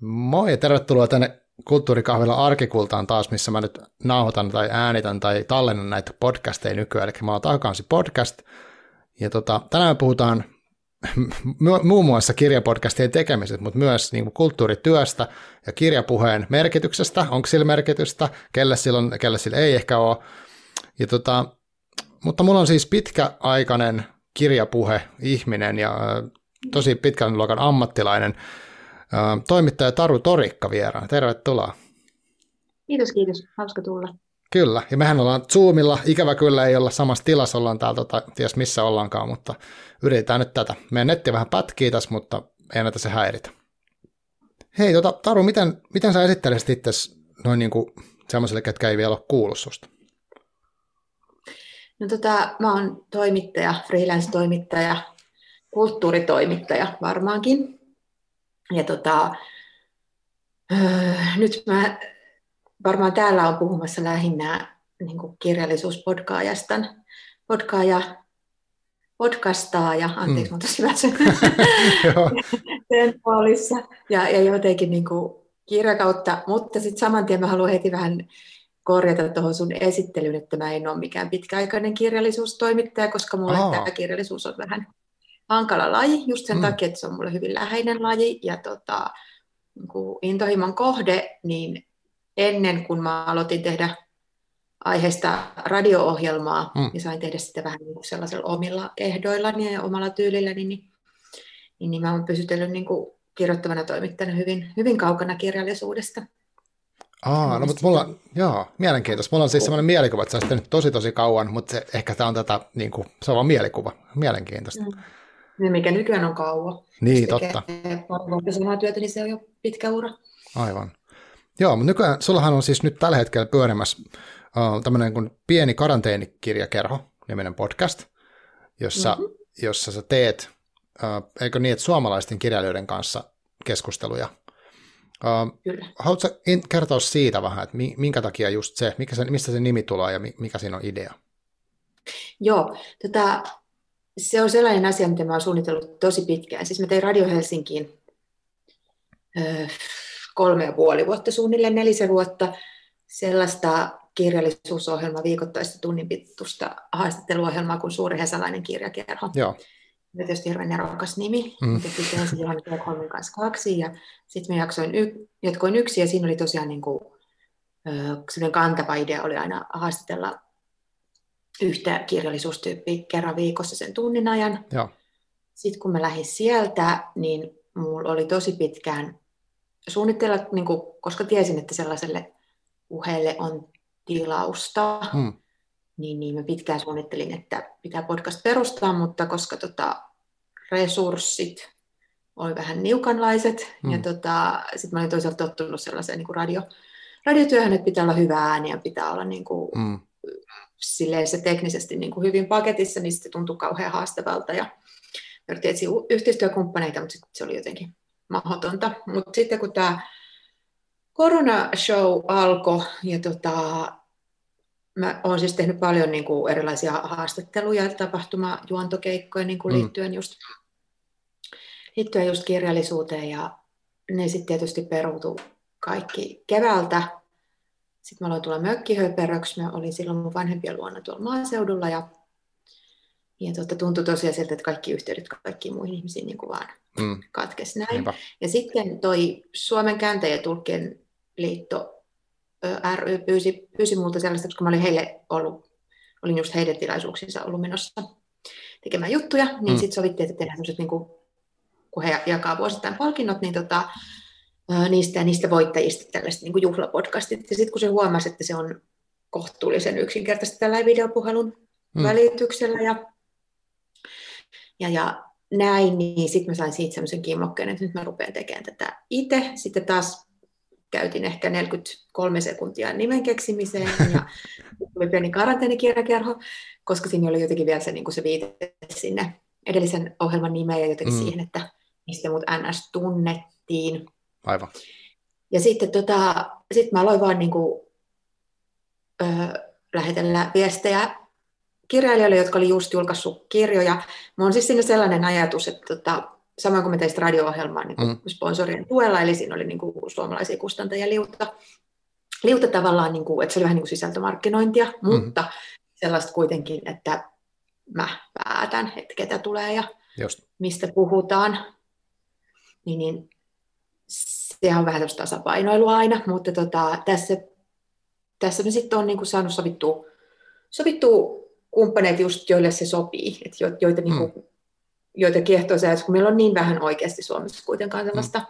Moi ja tervetuloa tänne Kulttuurikahvilla Arkikultaan taas, missä mä nyt nauhoitan tai äänitän tai tallennan näitä podcasteja nykyään. Eli mä oon Takakansi podcast. Ja tota, tänään me puhutaan muun muassa kirjapodcastien tekemisestä, mutta myös niin kuin kulttuurityöstä ja kirjapuheen merkityksestä. Onko sillä merkitystä? Kelle sillä, on, kelle sillä ei ehkä ole. Ja tota, mutta mulla on siis pitkäaikainen kirjapuhe ihminen ja tosi pitkän luokan ammattilainen toimittaja Taru Torikka vieraan. Tervetuloa. Kiitos, kiitos. Hauska tulla. Kyllä, ja mehän ollaan Zoomilla. Ikävä kyllä ei olla samassa tilassa, ollaan täällä, tota, ties missä ollaankaan, mutta yritetään nyt tätä. Meidän netti vähän pätkii tässä, mutta ei näitä se häiritä. Hei, tota, Taru, miten, miten sä esittelisit itse noin niin kuin sellaiselle, ketkä ei vielä ole kuullut susta? No tota, mä oon toimittaja, freelance-toimittaja, kulttuuritoimittaja varmaankin. Ja tota, öö, nyt mä varmaan täällä on puhumassa lähinnä niin kuin kirjallisuuspodcaajasta, podkaaja, podcastaaja, anteeksi, mm. mä tosi sen puolissa, ja, ja jotenkin niin kuin kirjakautta, mutta sitten saman tien mä haluan heti vähän korjata tuohon sun esittelyyn, että mä en ole mikään pitkäaikainen kirjallisuustoimittaja, koska mulle oh. tämä kirjallisuus on vähän hankala laji, just sen mm. takia, että se on mulle hyvin läheinen laji, ja tota, niin kuin intohimon kohde, niin ennen kuin mä aloitin tehdä aiheesta radio-ohjelmaa, mm. niin sain tehdä sitä vähän niin sellaisella omilla ehdoillani ja omalla tyylilläni, niin, niin, niin mä oon pysytellyt niin kuin kirjoittavana toimittajana hyvin, hyvin kaukana kirjallisuudesta. Aa, no mutta mulla, joo, mielenkiintoista. Mulla on siis sellainen mielikuva, että sä tehnyt tosi tosi kauan, mutta se, ehkä tämä on tätä, niin kuin, se on vaan mielikuva. Mielenkiintoista. Mm. Ja mikä nykyään on kauan. Niin, totta. Pari samaa työtä, niin se on jo pitkä ura. Aivan. Joo, mutta nykyään, sullahan on siis nyt tällä hetkellä pyörimässä uh, tämmöinen kuin pieni karanteenikirjakerho niminen podcast, jossa, mm-hmm. jossa sä teet, uh, eikö niin, että suomalaisten kirjailijoiden kanssa keskusteluja. Uh, Kyllä. Haluatko kertoa siitä vähän, että minkä takia just se, mikä se, mistä se nimi tulee ja mikä siinä on idea? Joo, tota, se on sellainen asia, mitä mä oon suunnitellut tosi pitkään. Siis mä tein Radio Helsinkiin öö, kolme ja puoli vuotta, suunnilleen nelisen vuotta, sellaista kirjallisuusohjelmaa, viikoittaista tunnin pituista haastatteluohjelmaa kuin Suuri Hesalainen kirjakerho. Joo. Ja tietysti hirveän nerokas nimi. Mm. Sitten se Johanna kanssa kaksi. Ja sitten mä jaksoin y- jatkoin yksi ja siinä oli tosiaan niin kuin, ö, kantava idea oli aina haastatella yhtä kirjallisuustyyppiä kerran viikossa sen tunnin ajan. Joo. Sitten kun mä lähdin sieltä, niin mulla oli tosi pitkään suunnitella, niin kuin, koska tiesin, että sellaiselle puheelle on tilausta, hmm. niin, niin mä pitkään suunnittelin, että pitää podcast perustaa, mutta koska tota, resurssit oli vähän niukanlaiset, hmm. ja tota, sitten mä olin toisaalta tottunut sellaiseen niin kuin radio, radiotyöhön, että pitää olla hyvä ääni ja pitää olla niin kuin, hmm. Silleen se teknisesti niin kuin hyvin paketissa, niin se tuntui kauhean haastavalta, ja yritin etsiä yhteistyökumppaneita, mutta se oli jotenkin mahdotonta. Mutta sitten kun tämä koronashow alkoi, ja tota, mä olen siis tehnyt paljon niin kuin erilaisia haastatteluja ja tapahtumajuontokeikkoja niin kuin mm. liittyen, just, liittyen just kirjallisuuteen, ja ne sitten tietysti peruutu kaikki keväältä. Sitten mä aloin tulla mökkihöperöksi. Mä olin silloin mun vanhempien luona tuolla maaseudulla ja, ja tuota, tuntui tosiaan siltä, että kaikki yhteydet kaikkiin muihin ihmisiin niin kuin vaan mm. katkesi näin. Niinpä. Ja sitten toi Suomen kääntäjätulkien liitto ry pyysi, pyysi multa sellaista, koska mä olin heille ollut, olin just heidän tilaisuuksinsa ollut menossa tekemään juttuja, niin mm. sitten sovittiin, että tehdään sellaiset, niin kuin, kun he jakaa vuosittain palkinnot, niin tota, niistä ja niistä voittajista tällaiset niin kuin juhlapodcastit. Ja sitten kun se huomasi, että se on kohtuullisen yksinkertaisesti tällä videopuhelun mm. välityksellä ja, ja, ja näin, niin sitten mä sain siitä semmoisen kimmokkeen, että nyt mä rupean tekemään tätä itse. Sitten taas käytin ehkä 43 sekuntia nimen keksimiseen ja tuli pieni karanteenikirjakerho, koska siinä oli jotenkin vielä se, niin se viite sinne edellisen ohjelman nimeen ja jotenkin mm. siihen, että mistä mut NS tunnettiin. Aivan. Ja sitten tota, sit mä aloin vaan niin kuin, ö, lähetellä viestejä kirjailijoille, jotka oli just julkaissut kirjoja. Mulla on siis siinä sellainen ajatus, että tota, samoin kuin me teistä radio-ohjelmaa niin mm. sponsorien tuella, eli siinä oli niin kuin suomalaisia kustantajia liuta, liuta tavallaan, niin kuin, että se oli vähän niin kuin sisältömarkkinointia, mm. mutta sellaista kuitenkin, että mä päätän, että ketä tulee ja Just. mistä puhutaan, niin, niin se on vähän tämmöistä tasapainoilua aina, mutta tota, tässä, tässä me sitten on niin kuin saanut sovittua, sovittua kumppaneita just, joille se sopii, että jo, joita, mm. niin kuin, joita kiehtoo se, kun meillä on niin vähän oikeasti Suomessa kuitenkaan mm. sellaista mm.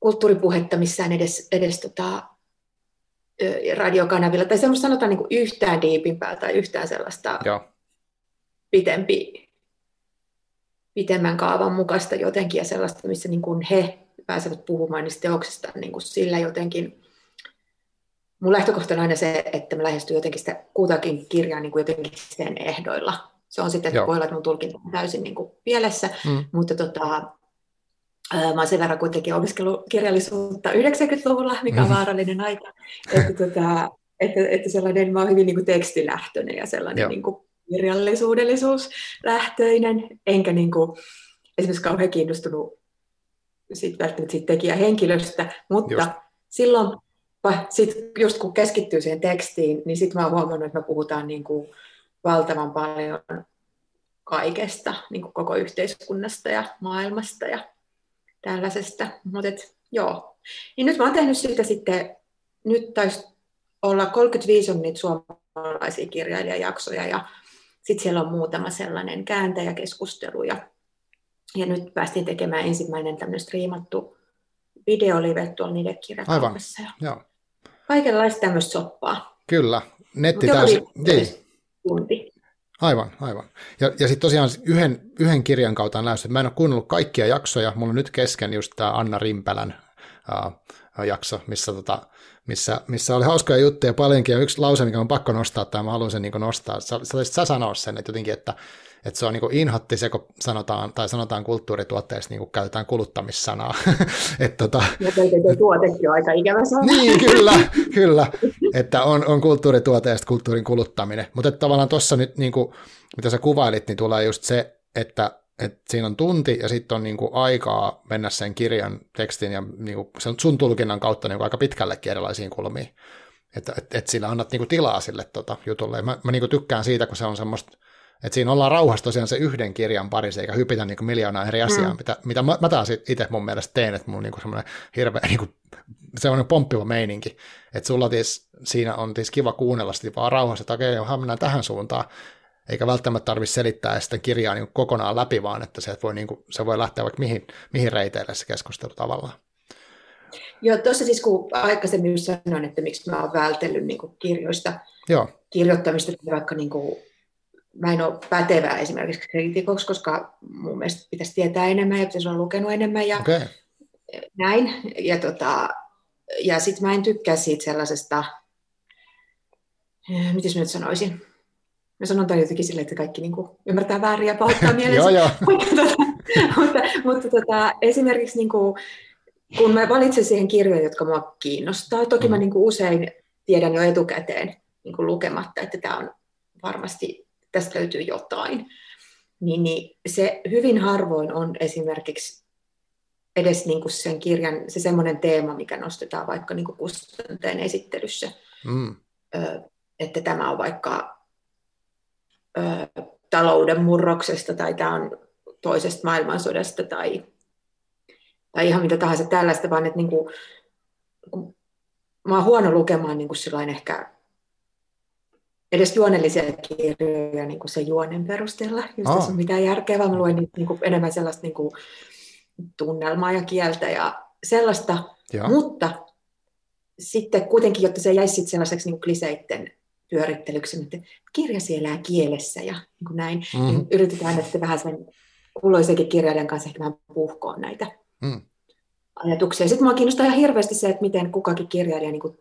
kulttuuripuhetta missään edes, edes tota, radiokanavilla, tai semmoista sanotaan niin kuin yhtään diipimpää tai yhtään sellaista Joo. pitempi, pitemmän kaavan mukaista jotenkin, ja sellaista, missä niin kuin he pääsevät puhumaan niistä teoksista niin kuin sillä jotenkin, mun lähtökohta on aina se, että mä lähestyn jotenkin sitä kutakin kirjaa niin kuin jotenkin sen ehdoilla. Se on sitten, että Joo. voi olla, että mun tulkinta on täysin niin kuin pielessä, mm. mutta tota, Mä oon sen verran kuitenkin opiskellut kirjallisuutta 90-luvulla, mikä on mm. vaarallinen aika, että, tota, että, että sellainen, mä oon hyvin niin kuin tekstilähtöinen ja sellainen niin kuin kirjallisuudellisuuslähtöinen, enkä niin kuin, esimerkiksi kauhean kiinnostunut siitä, välttämättä siitä tekijähenkilöstä, mutta just. silloin sit just kun keskittyy siihen tekstiin, niin sitten mä oon huomannut, että me puhutaan niin kuin valtavan paljon kaikesta, niin kuin koko yhteiskunnasta ja maailmasta ja tällaisesta. Mutta joo. Niin nyt mä oon tehnyt siitä sitten, nyt taisi olla 35 on niitä suomalaisia kirjailijajaksoja ja sitten siellä on muutama sellainen kääntäjäkeskustelu ja, ja nyt päästiin tekemään ensimmäinen tämmöinen striimattu videolive tuolla niiden kirjakaupassa. Aivan, joo. Kaikenlaista tämmöistä soppaa. Kyllä, netti täysin. Niin. Tunti. Aivan, aivan. Ja, ja sitten tosiaan yhden, yhden kirjan kautta on lähes, mä en ole kuunnellut kaikkia jaksoja, mulla on nyt kesken just tämä Anna Rimpälän uh, jakso, missä, tota, missä, missä oli hauskoja juttuja paljonkin, ja yksi lause, mikä on pakko nostaa, tai mä haluan sen niin nostaa, sä, sä, sä sanoa sen, että jotenkin, että, että se on niin inhotti se, kun sanotaan, tai sanotaan kulttuurituotteista niin käytetään kuluttamissanaa. Et, tota... Tuotekin on aika ikävä sana. niin, kyllä, kyllä, että on, on kulttuurituote ja kulttuurin kuluttaminen. Mutta tavallaan tuossa nyt, niin kuin, mitä sä kuvailit, niin tulee just se, että että siinä on tunti ja sitten on niinku aikaa mennä sen kirjan tekstin ja niinku sen sun tulkinnan kautta niinku aika pitkällekin erilaisiin kulmiin. Että et, et sillä annat niinku tilaa sille tota jutulle. Ja mä, mä niinku tykkään siitä, kun se on semmoista että siinä ollaan rauhassa tosiaan se yhden kirjan parissa, eikä hypitä niin miljoonaa eri asiaa, mm. mitä, mitä mä, mä taas itse mun mielestä teen, että mun niin semmoinen hirveä niin kuin, semmoinen pomppiva meininki, että sulla tis, siinä on tis kiva kuunnella sitä vaan rauhassa, että okei, okay, mennään tähän suuntaan, eikä välttämättä tarvitse selittää sitä kirjaa niin kokonaan läpi, vaan että se voi, niin kuin, se voi lähteä vaikka mihin, mihin reiteille se keskustelu tavallaan. Joo, tuossa siis kun aikaisemmin sanoin, että miksi mä oon vältellyt niin kirjoista Joo. kirjoittamista, vaikka niin kuin mä en ole pätevä esimerkiksi kriitikoksi, koska mun mielestä pitäisi tietää enemmän ja pitäisi olla lukenut enemmän ja okay. näin. Ja, tota, ja sitten mä en tykkää siitä sellaisesta, miten mä nyt sanoisin, mä sanon tämän jotenkin silleen, että kaikki niin kuin ymmärtää väärin ja pahoittaa mielensä. joo, joo. mutta, tota, mutta, mutta tota, esimerkiksi niin kuin, kun mä valitsen siihen kirjoja, jotka mua kiinnostaa, toki mm. mä niin kuin usein tiedän jo etukäteen niin kuin lukematta, että tämä on varmasti tästä löytyy jotain. Niin, niin se hyvin harvoin on esimerkiksi edes niin kuin sen kirjan se semmoinen teema, mikä nostetaan vaikka niin kuin kustanteen esittelyssä, mm. ö, että tämä on vaikka ö, talouden murroksesta tai tämä on toisesta maailmansodasta tai, tai ihan mitä tahansa tällaista, vaan että niin kuin, kun mä oon huono lukemaan niin kuin ehkä edes juonellisia kirjoja niin kuin sen juonen perusteella, jos oh. on mitään järkeä, vaan mä luen niin kuin enemmän sellaista niin kuin tunnelmaa ja kieltä ja sellaista, ja. mutta sitten kuitenkin, jotta se jäisi sitten sellaiseksi niin kliseitten pyörittelyksi, että kirja elää kielessä ja niin kuin näin, mm. niin yritetään että vähän sen kuuloisenkin kirjailijan kanssa ehkä vähän puhkoon näitä mm. ajatuksia. Sitten minua kiinnostaa ihan hirveästi se, että miten kukakin kirjailija niin kuin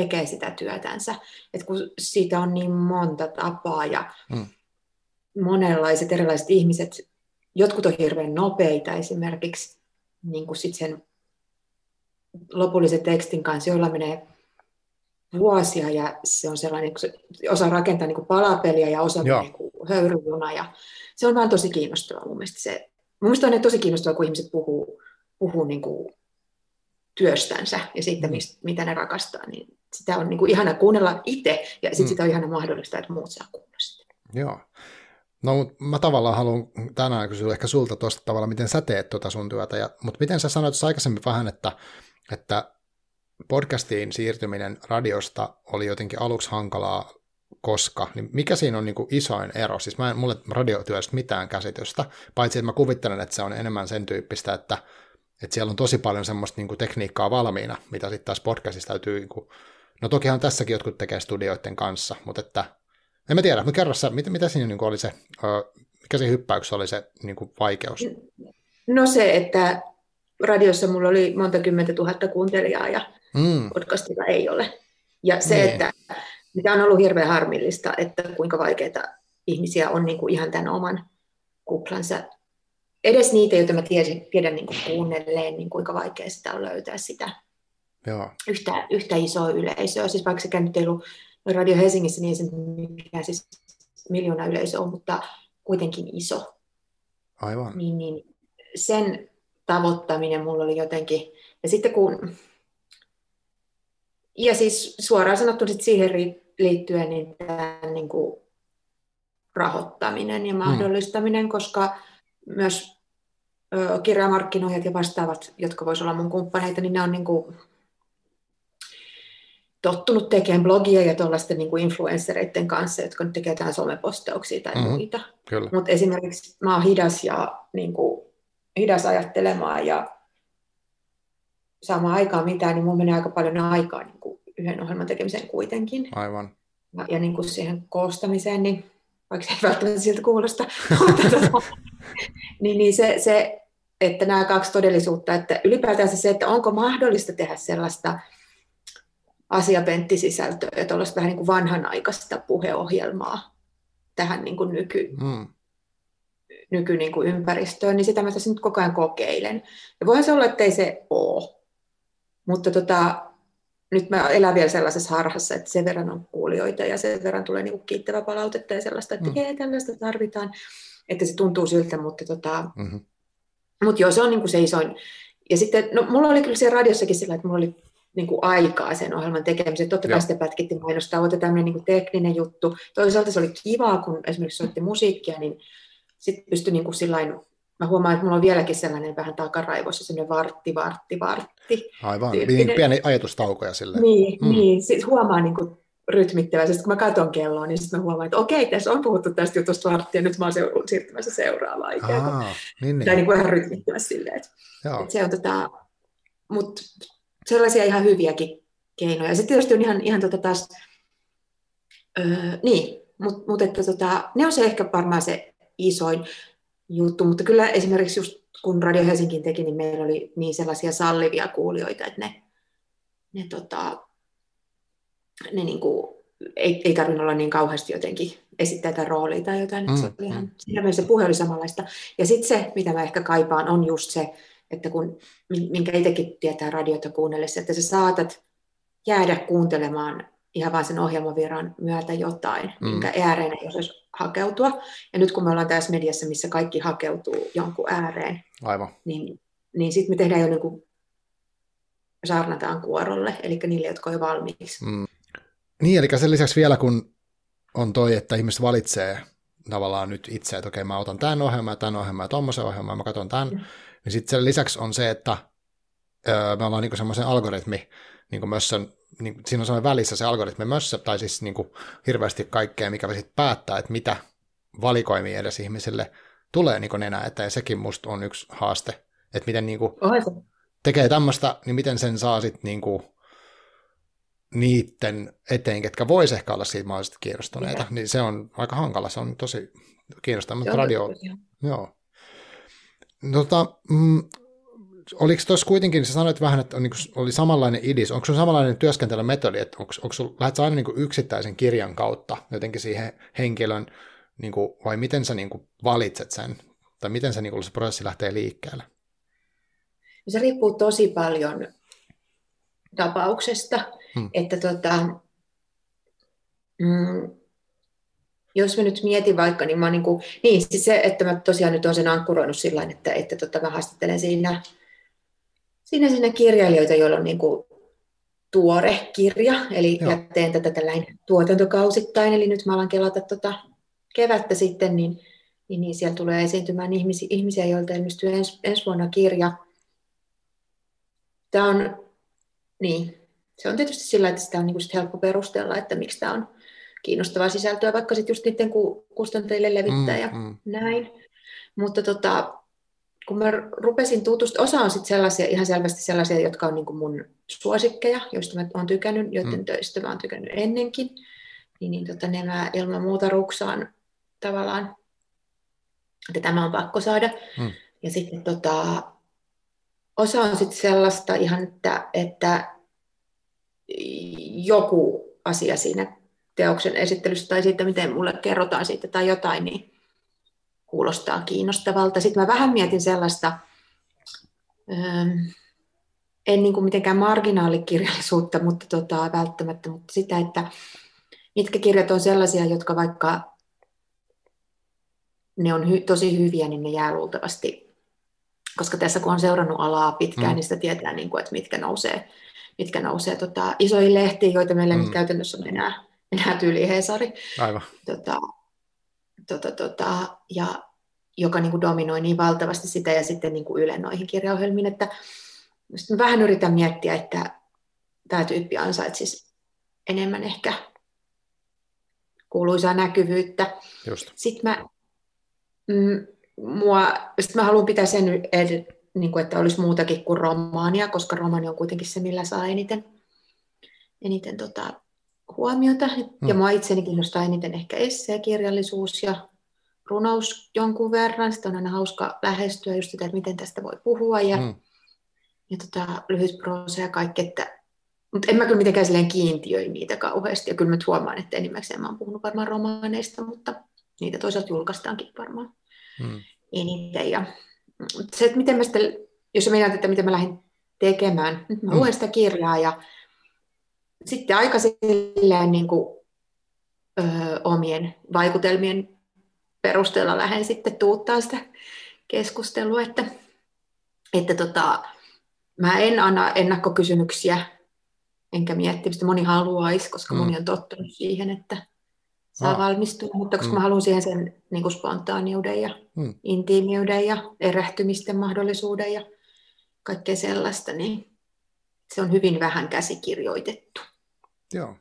tekee sitä työtänsä. Et kun siitä on niin monta tapaa ja mm. monenlaiset erilaiset ihmiset, jotkut on hirveän nopeita esimerkiksi niin kuin sit sen lopullisen tekstin kanssa, joilla menee vuosia ja se on sellainen, kun se osaa rakentaa niin kuin palapeliä ja osa niin höyryjuna ja se on vaan tosi kiinnostavaa mun mielestä se Mielestäni on tosi kiinnostavaa, kun ihmiset puhuu, puhuu niin kuin työstänsä ja siitä, mm. mistä, mitä ne rakastaa, niin sitä on niin kuin ihana kuunnella itse ja sitten mm. sitä on ihana mahdollista, että muut saa kuunnella sitä. Joo. No, mutta mä tavallaan haluan tänään kysyä ehkä sulta tuosta tavalla, miten sä teet tuota sun työtä, ja, mutta miten sä sanoit aikaisemmin vähän, että, että podcastiin siirtyminen radiosta oli jotenkin aluksi hankalaa, koska, niin mikä siinä on niin kuin isoin ero? Siis mä en mulle radiotyöstä mitään käsitystä, paitsi että mä kuvittelen, että se on enemmän sen tyyppistä, että, että siellä on tosi paljon semmoista niin kuin tekniikkaa valmiina, mitä sitten taas podcastissa täytyy, niin kuin, no tokihan tässäkin jotkut tekee studioiden kanssa, mutta että, en mä tiedä, mutta kerro sä, mitä, mitä siinä niin oli se, mikä se hyppäyksessä oli se niin kuin vaikeus? No se, että radiossa mulla oli monta kymmentä tuhatta kuuntelijaa ja mm. podcastilla ei ole. Ja se, niin. että mikä on ollut hirveän harmillista, että kuinka vaikeita ihmisiä on niin kuin ihan tämän oman kuplansa. Edes niitä, joita mä tiedän, tiedän niin kuin kuunnelleen, niin kuinka vaikea sitä on löytää sitä Joo. Yhtä, yhtä isoa yleisöä. Siis vaikka se nyt ei ollut Radio Helsingissä, niin ei se mikään siis miljoona yleisö on, mutta kuitenkin iso. Aivan. Niin, niin sen tavoittaminen mulla oli jotenkin, ja sitten kun, ja siis suoraan sanottu sit siihen liittyen niin tämän niin kuin rahoittaminen ja hmm. mahdollistaminen, hmm. koska myös kirjamarkkinoijat ja vastaavat, jotka voisivat olla mun kumppaneita, niin ne on niin kuin tottunut tekemään blogia ja tuollaisten niin influenssereiden kanssa, jotka nyt tekee jotain somepostauksia tai mm-hmm. muita. Mutta esimerkiksi mä oon hidas ja niin kuin, hidas ajattelemaan ja samaan aikaan mitään, niin mun menee aika paljon aikaa niin kuin yhden ohjelman tekemiseen kuitenkin. Aivan. Ja, ja niin kuin siihen koostamiseen, niin vaikka se ei välttämättä siltä kuulosta, mutta tota, niin, niin se, se, että nämä kaksi todellisuutta, että ylipäätään se, että onko mahdollista tehdä sellaista asiapenttisisältöä ja tuollaista vähän niin kuin vanhanaikaista puheohjelmaa tähän niin kuin nyky, mm. nyky niin kuin ympäristöön, niin sitä mä tässä nyt koko ajan kokeilen. Ja voihan se olla, että ei se ole. Mutta tota, nyt mä elän vielä sellaisessa harhassa, että sen verran on kuulijoita ja sen verran tulee niin kuin kiittävää palautetta ja sellaista, että mm. tällaista tarvitaan, että se tuntuu siltä, mutta tota, mm-hmm. mut joo, se on niin kuin se isoin. Ja sitten, no mulla oli kyllä siellä radiossakin sillä, että mulla oli niin kuin aikaa sen ohjelman tekemiseen. Totta kai sitä pätkitti mainostaa, mutta tämmöinen niin kuin tekninen juttu. Toisaalta se oli kivaa, kun esimerkiksi soitti musiikkia, niin sitten pystyi niin kuin sillain, mä huomaan, että mulla on vieläkin sellainen vähän takaraivossa, sellainen vartti, vartti, vartti. Aivan, niin pieni ajatustaukoja sille. Niin, mm. niin sit huomaa niin kuin rytmittävästi. Kun mä katson kelloa, niin sitten mä huomaan, että okei, tässä on puhuttu tästä jutusta varttia, nyt mä oon siirtymässä seuraavaan ikään kuin. niin, niin. Tai niin kuin ihan rytmittävästi silleen. Että, että se on tota, mutta sellaisia ihan hyviäkin keinoja. Sitten tietysti on ihan, ihan tota taas, öö, niin, mutta mut että tota, ne on se ehkä varmaan se isoin juttu, mutta kyllä esimerkiksi just kun Radio Helsinki teki, niin meillä oli niin sellaisia sallivia kuulijoita, että ne, ne, tota, ne niinku, ei, ei tarvinnut olla niin kauheasti jotenkin esittää tätä roolia tai jotain. Mm, se oli ihan, mm. Siinä se puhe oli samanlaista. Ja sitten se, mitä mä ehkä kaipaan, on just se, että kun, minkä itsekin tietää radiota kuunnellessa, että sä saatat jäädä kuuntelemaan ihan vain sen ohjelmaviran myötä jotain, mm. minkä ääreen ei osaisi hakeutua. Ja nyt kun me ollaan tässä mediassa, missä kaikki hakeutuu jonkun ääreen, Aivan. niin, niin sitten me tehdään jo niin kuin saarnataan kuorolle, eli niille, jotka on jo valmiiksi. Mm. Niin, eli sen lisäksi vielä kun on toi, että ihmiset valitsee tavallaan nyt itse, että okei, mä otan tämän ohjelman, tämän ohjelman ja tuommoisen ohjelman, mä katson tämän, mm. Niin sitten sen lisäksi on se, että öö, me ollaan niinku semmoisen algoritmi, niinku mössön, niin, siinä on semmoinen välissä se algoritmi mössö, tai siis niinku hirveästi kaikkea, mikä sitten päättää, että mitä valikoimia edes ihmisille tulee niin enää, että ja sekin musta on yksi haaste, että miten niinku tekee tämmöistä, niin miten sen saa sitten niinku niiden eteen, ketkä vois ehkä olla siitä mahdollisesti kiinnostuneita, niin se on aika hankala, se on tosi kiinnostava, mutta radio, joo. Tota, mm, oliko tuossa kuitenkin, sä sanoit vähän, että on, niin kuin, oli samanlainen idis, onko sun samanlainen työskentelymetodi, että onko, onko sun, lähdet sä aina niin kuin yksittäisen kirjan kautta jotenkin siihen henkilön, niin kuin, vai miten sä niin kuin valitset sen, tai miten se, niin kuin, se prosessi lähtee liikkeelle? Se riippuu tosi paljon tapauksesta, hmm. että tota, mm, jos mä nyt mietin vaikka, niin mä niin, kuin, niin siis se, että mä tosiaan nyt olen sen ankkuroinut sillä että, että tota, mä haastattelen siinä, siinä, siinä kirjailijoita, joilla on niin kuin tuore kirja, eli Joo. teen tätä tällainen tuotantokausittain, eli nyt mä alan kelata tota kevättä sitten, niin, niin, niin siellä tulee esiintymään ihmisiä, ihmisiä joilta ilmestyy ens, ensi vuonna kirja. Tämä on, niin, se on tietysti sillä, että sitä on niin helppo perustella, että miksi tämä on kiinnostavaa sisältöä, vaikka sitten just niiden kustantajille levittää mm, ja mm. näin. Mutta tota, kun mä rupesin tutustumaan, osa on sitten sellaisia, ihan selvästi sellaisia, jotka on niin kuin mun suosikkeja, joista mä oon tykännyt, joiden mm. töistä mä oon tykännyt ennenkin, niin, niin tota, ne mä ilman muuta ruksaan tavallaan, että tämä on pakko saada. Mm. Ja sitten tota, osa on sitten sellaista ihan, että, että joku asia siinä teoksen esittelyssä tai siitä, miten mulle kerrotaan siitä tai jotain, niin kuulostaa kiinnostavalta. Sitten mä vähän mietin sellaista, ähm, en niin kuin mitenkään marginaalikirjallisuutta, mutta tota, välttämättä, mutta sitä, että mitkä kirjat on sellaisia, jotka vaikka ne on hy- tosi hyviä, niin ne jää luultavasti, koska tässä kun on seurannut alaa pitkään, mm. niin sitä tietää, niin kuin, että mitkä nousee, mitkä nousee tota, isoihin lehtiin, joita meillä mm. nyt käytännössä on enää, enää tyyli Hesari. Aivan. Tota, tota, tota, ja joka niin kuin dominoi niin valtavasti sitä ja sitten niin kuin Yle noihin kirjaohjelmiin, että mä vähän yritän miettiä, että tämä tyyppi ansaitsisi enemmän ehkä kuuluisaa näkyvyyttä. Just. Sitten mä, mm, mua, sit mä haluan pitää sen, niin kuin, että olisi muutakin kuin romaania, koska romaani on kuitenkin se, millä saa eniten, eniten tota, huomiota. Mm. Ja mua itseni kiinnostaa eniten ehkä esseekirjallisuus ja runous jonkun verran. Sitten on aina hauska lähestyä just sitä, että miten tästä voi puhua ja, mm. ja tota, lyhyt proosa ja kaikki. Että, mutta en mä kyllä mitenkään silleen kiintiöi niitä kauheasti. Ja kyllä mä huomaan, että enimmäkseen mä oon puhunut varmaan romaaneista, mutta niitä toisaalta julkaistaankin varmaan mm. eniten. Ja se, että miten mä sitten, jos mietit, että miten mä lähdin tekemään, nyt mä luen mm. sitä kirjaa ja sitten aika silleen niin kuin, ö, omien vaikutelmien perusteella lähden sitten tuuttaa sitä keskustelua, että, että tota, mä en anna ennakkokysymyksiä, enkä miettiä, mistä moni haluaisi, koska mm. moni on tottunut siihen, että saa ah. valmistua, mutta koska mm. mä haluan siihen sen niin kuin spontaaniuden ja mm. intiimiuden ja erehtymisten mahdollisuuden ja kaikkea sellaista, niin se on hyvin vähän käsikirjoitettu. Joo.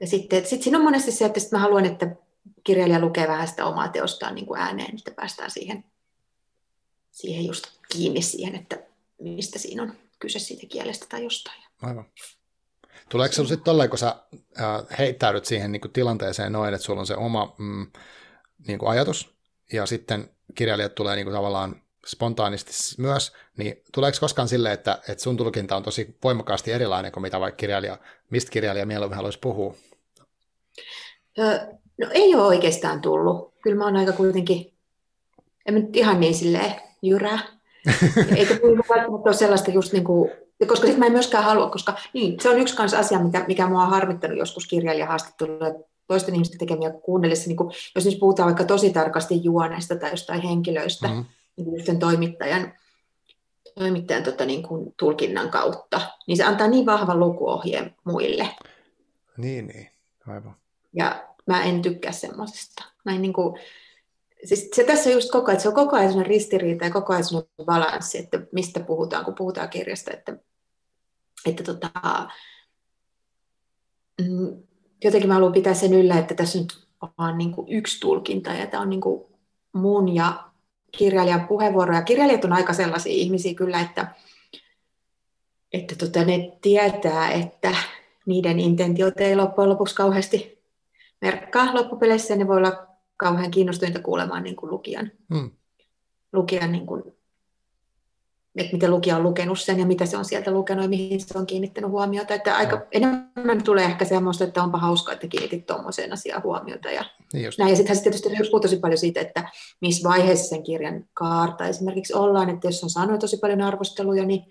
Ja sitten sit siinä on monesti se, että sit mä haluan, että kirjailija lukee vähän sitä omaa teostaan niin kuin ääneen, että päästään siihen, siihen just kiinni siihen, että mistä siinä on kyse siitä kielestä tai jostain. Aivan. Tuleeko sinulla sitten tolleen, kun sä äh, heittäydyt siihen niin kuin tilanteeseen noin, että sulla on se oma mm, niin kuin ajatus, ja sitten kirjailijat tulee niin kuin tavallaan spontaanisti myös, niin tuleeko koskaan silleen, että, että sun tulkinta on tosi voimakkaasti erilainen kuin mitä vaikka kirjailija, mistä kirjailija mieluummin haluaisi puhua? No ei ole oikeastaan tullut. Kyllä mä oon aika kuitenkin, en nyt ihan niin silleen jyrää. Eikä välttämättä ole sellaista just niin kuin, koska sitten mä en myöskään halua, koska niin, se on yksi kanssa asia, mikä, mikä mua on harmittanut joskus kirjailijahaastattelulla toisten ihmisten tekemiä kuunnellessa, niin kuin, jos nyt puhutaan vaikka tosi tarkasti juonesta tai jostain henkilöistä, mm-hmm. Niin sen toimittajan, toimittajan tota, niin kuin, tulkinnan kautta, niin se antaa niin vahvan lukuohjeen muille. Niin, niin, aivan. Ja mä en tykkää semmoisesta. Mä en niin kuin, siis se tässä just koko ajan, se on koko ajan ristiriita ja koko ajan balanssi, että mistä puhutaan, kun puhutaan kirjasta, että, että tota, mm, jotenkin mä haluan pitää sen yllä, että tässä nyt on niin kuin yksi tulkinta ja tämä on niin kuin mun ja kirjailijan puheenvuoro. Ja kirjailijat on aika sellaisia ihmisiä kyllä, että, että tota, ne tietää, että niiden intentiot ei loppujen lopuksi kauheasti merkkaa loppupeleissä, ne voi olla kauhean kiinnostuneita kuulemaan niin kuin lukijan, hmm. lukijan niin kuin, että miten lukija on lukenut sen ja mitä se on sieltä lukenut ja mihin se on kiinnittänyt huomiota. Että aika no. enemmän tulee ehkä semmoista, että onpa hauskaa, että kiinnitit tuommoiseen asiaan huomiota. Ja, niin näin. ja sittenhän se tietysti puhuu tosi paljon siitä, että missä vaiheessa sen kirjan kaarta esimerkiksi ollaan, että jos on saanut tosi paljon arvosteluja, niin,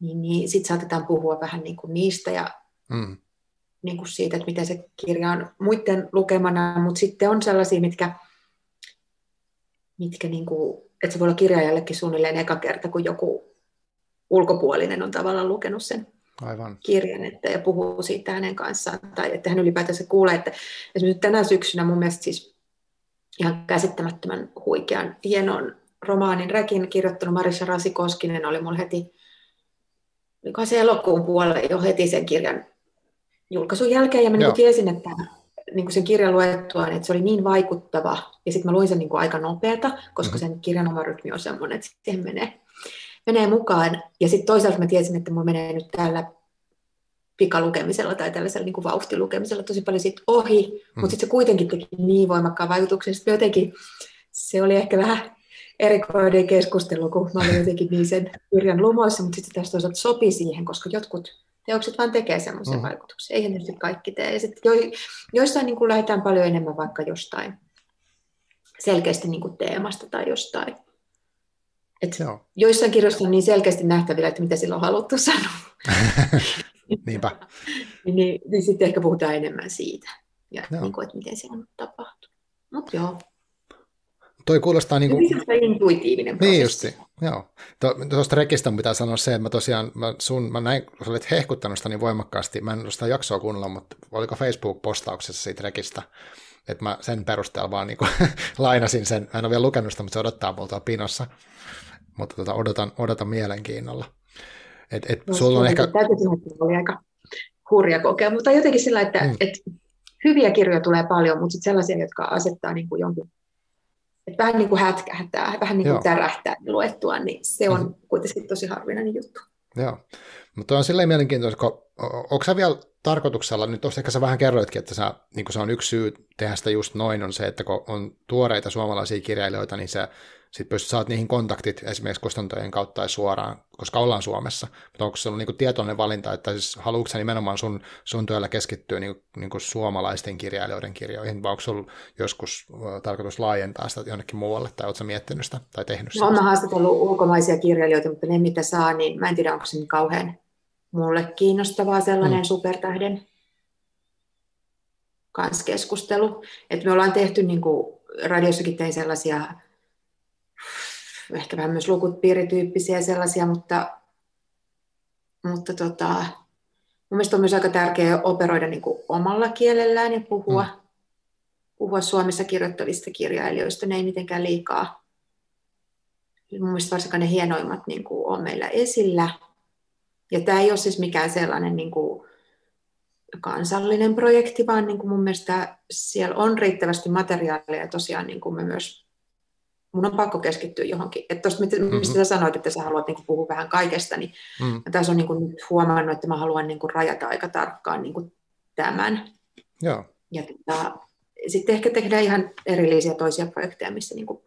niin, niin sitten saatetaan puhua vähän niin kuin niistä ja mm niin kuin siitä, että miten se kirja on muiden lukemana, mutta sitten on sellaisia, mitkä, mitkä niin kuin, että se voi olla kirjaajallekin suunnilleen eka kerta, kun joku ulkopuolinen on tavallaan lukenut sen Aivan. kirjan että, ja puhuu siitä hänen kanssaan, tai että hän ylipäätänsä kuulee, että esimerkiksi tänä syksynä mun mielestä siis ihan käsittämättömän huikean hienon romaanin Räkin kirjoittanut Marissa Rasikoskinen oli mulle heti, olikohan se elokuun puolella jo heti sen kirjan julkaisun jälkeen, ja mä niin tiesin, että niin kuin sen kirjan luettua, että se oli niin vaikuttava, ja sitten mä luin sen niin kuin aika nopeata, koska mm-hmm. sen kirjan oma rytmi on semmoinen, että siihen menee, menee mukaan. Ja sitten toisaalta mä tiesin, että mulla menee nyt tällä pikalukemisella tai tällaisella niin kuin vauhtilukemisella tosi paljon siitä ohi, mm. mutta sitten se kuitenkin teki niin voimakkaan vaikutuksen. Sitten jotenkin se oli ehkä vähän erikoinen keskustelu, kun mä olin jotenkin niin sen kirjan lumoissa, mutta sitten tästä toisaalta sopi siihen, koska jotkut teokset vaan tekee semmoisen mm. vaikutuksen. Eihän nyt kaikki tee. Ja sitten jo, joissain niin kuin lähdetään paljon enemmän vaikka jostain selkeästi niin kuin teemasta tai jostain. Et joissain kirjoissa on niin selkeästi nähtävillä, että mitä sillä on haluttu sanoa. Niinpä. niin, niin, niin sitten ehkä puhutaan enemmän siitä, ja niin kuin, että miten se on tapahtunut. Mutta joo. Toi kuulostaa niin kuin... Se intuitiivinen prosessi. Niin justi, joo. Tuosta rekistä pitää sanoa se, että mä tosiaan, mä, sun, mä näin, kun sä olit hehkuttanut sitä niin voimakkaasti, mä en ole sitä jaksoa kuunnella, mutta oliko Facebook-postauksessa siitä rekistä, että mä sen perusteella vaan niin kuin, lainasin sen, mä en ole vielä lukenut sitä, mutta se odottaa multa pinossa, mutta tota, odotan, odotan mielenkiinnolla. Et, et no, sulla on ehkä... oli aika hurja kokemus, mutta jotenkin sillä, että mm. et hyviä kirjoja tulee paljon, mutta sitten sellaisia, jotka asettaa niin kuin jonkin, että vähän niin kuin hätkähtää, vähän niin kuin Joo. tärähtää luettua, niin se on mm. kuitenkin tosi harvinainen juttu. Joo, mutta on silleen mielenkiintoista, kun onko sä vielä tarkoituksella, nyt ehkä sä vähän kerroitkin, että sä, niin se on yksi syy tehdä sitä just noin, on se, että kun on tuoreita suomalaisia kirjailijoita, niin se sitten pystyt saat niihin kontaktit esimerkiksi kustantojen kautta tai suoraan, koska ollaan Suomessa. Mutta onko se ollut niinku tietoinen valinta, että siis haluatko nimenomaan sun, sun työllä keskittyä niinku, niinku suomalaisten kirjailijoiden kirjoihin, vai onko ollut joskus tarkoitus laajentaa sitä jonnekin muualle, tai oletko miettinyt sitä tai tehnyt sitä? No, olen haastatellut ulkomaisia kirjailijoita, mutta ne mitä saa, niin mä en tiedä, onko se niin kauhean mulle kiinnostavaa sellainen mm. supertähden kanssa keskustelu. Et me ollaan tehty, niin kuin radiossakin tein sellaisia ehkä vähän myös lukut-piirityyppisiä sellaisia, mutta, mutta tota, mun mielestä on myös aika tärkeää operoida niin kuin omalla kielellään ja puhua, mm. puhua Suomessa kirjoittavista kirjailijoista. Ne ei mitenkään liikaa. Mun mielestä varsinkaan ne hienoimmat niin kuin on meillä esillä. Ja tämä ei ole siis mikään sellainen niin kuin kansallinen projekti, vaan niin kuin mun mielestä siellä on riittävästi materiaalia ja tosiaan niin kuin me myös mun on pakko keskittyä johonkin. Että tuosta, mistä mm-hmm. sä sanoit, että sä haluat niin puhua vähän kaikesta, niin mm. tässä on niin kuin nyt huomannut, että mä haluan niin kuin rajata aika tarkkaan niin kuin tämän. Joo. Ja tota, sitten ehkä tehdään ihan erillisiä toisia projekteja, missä niin kuin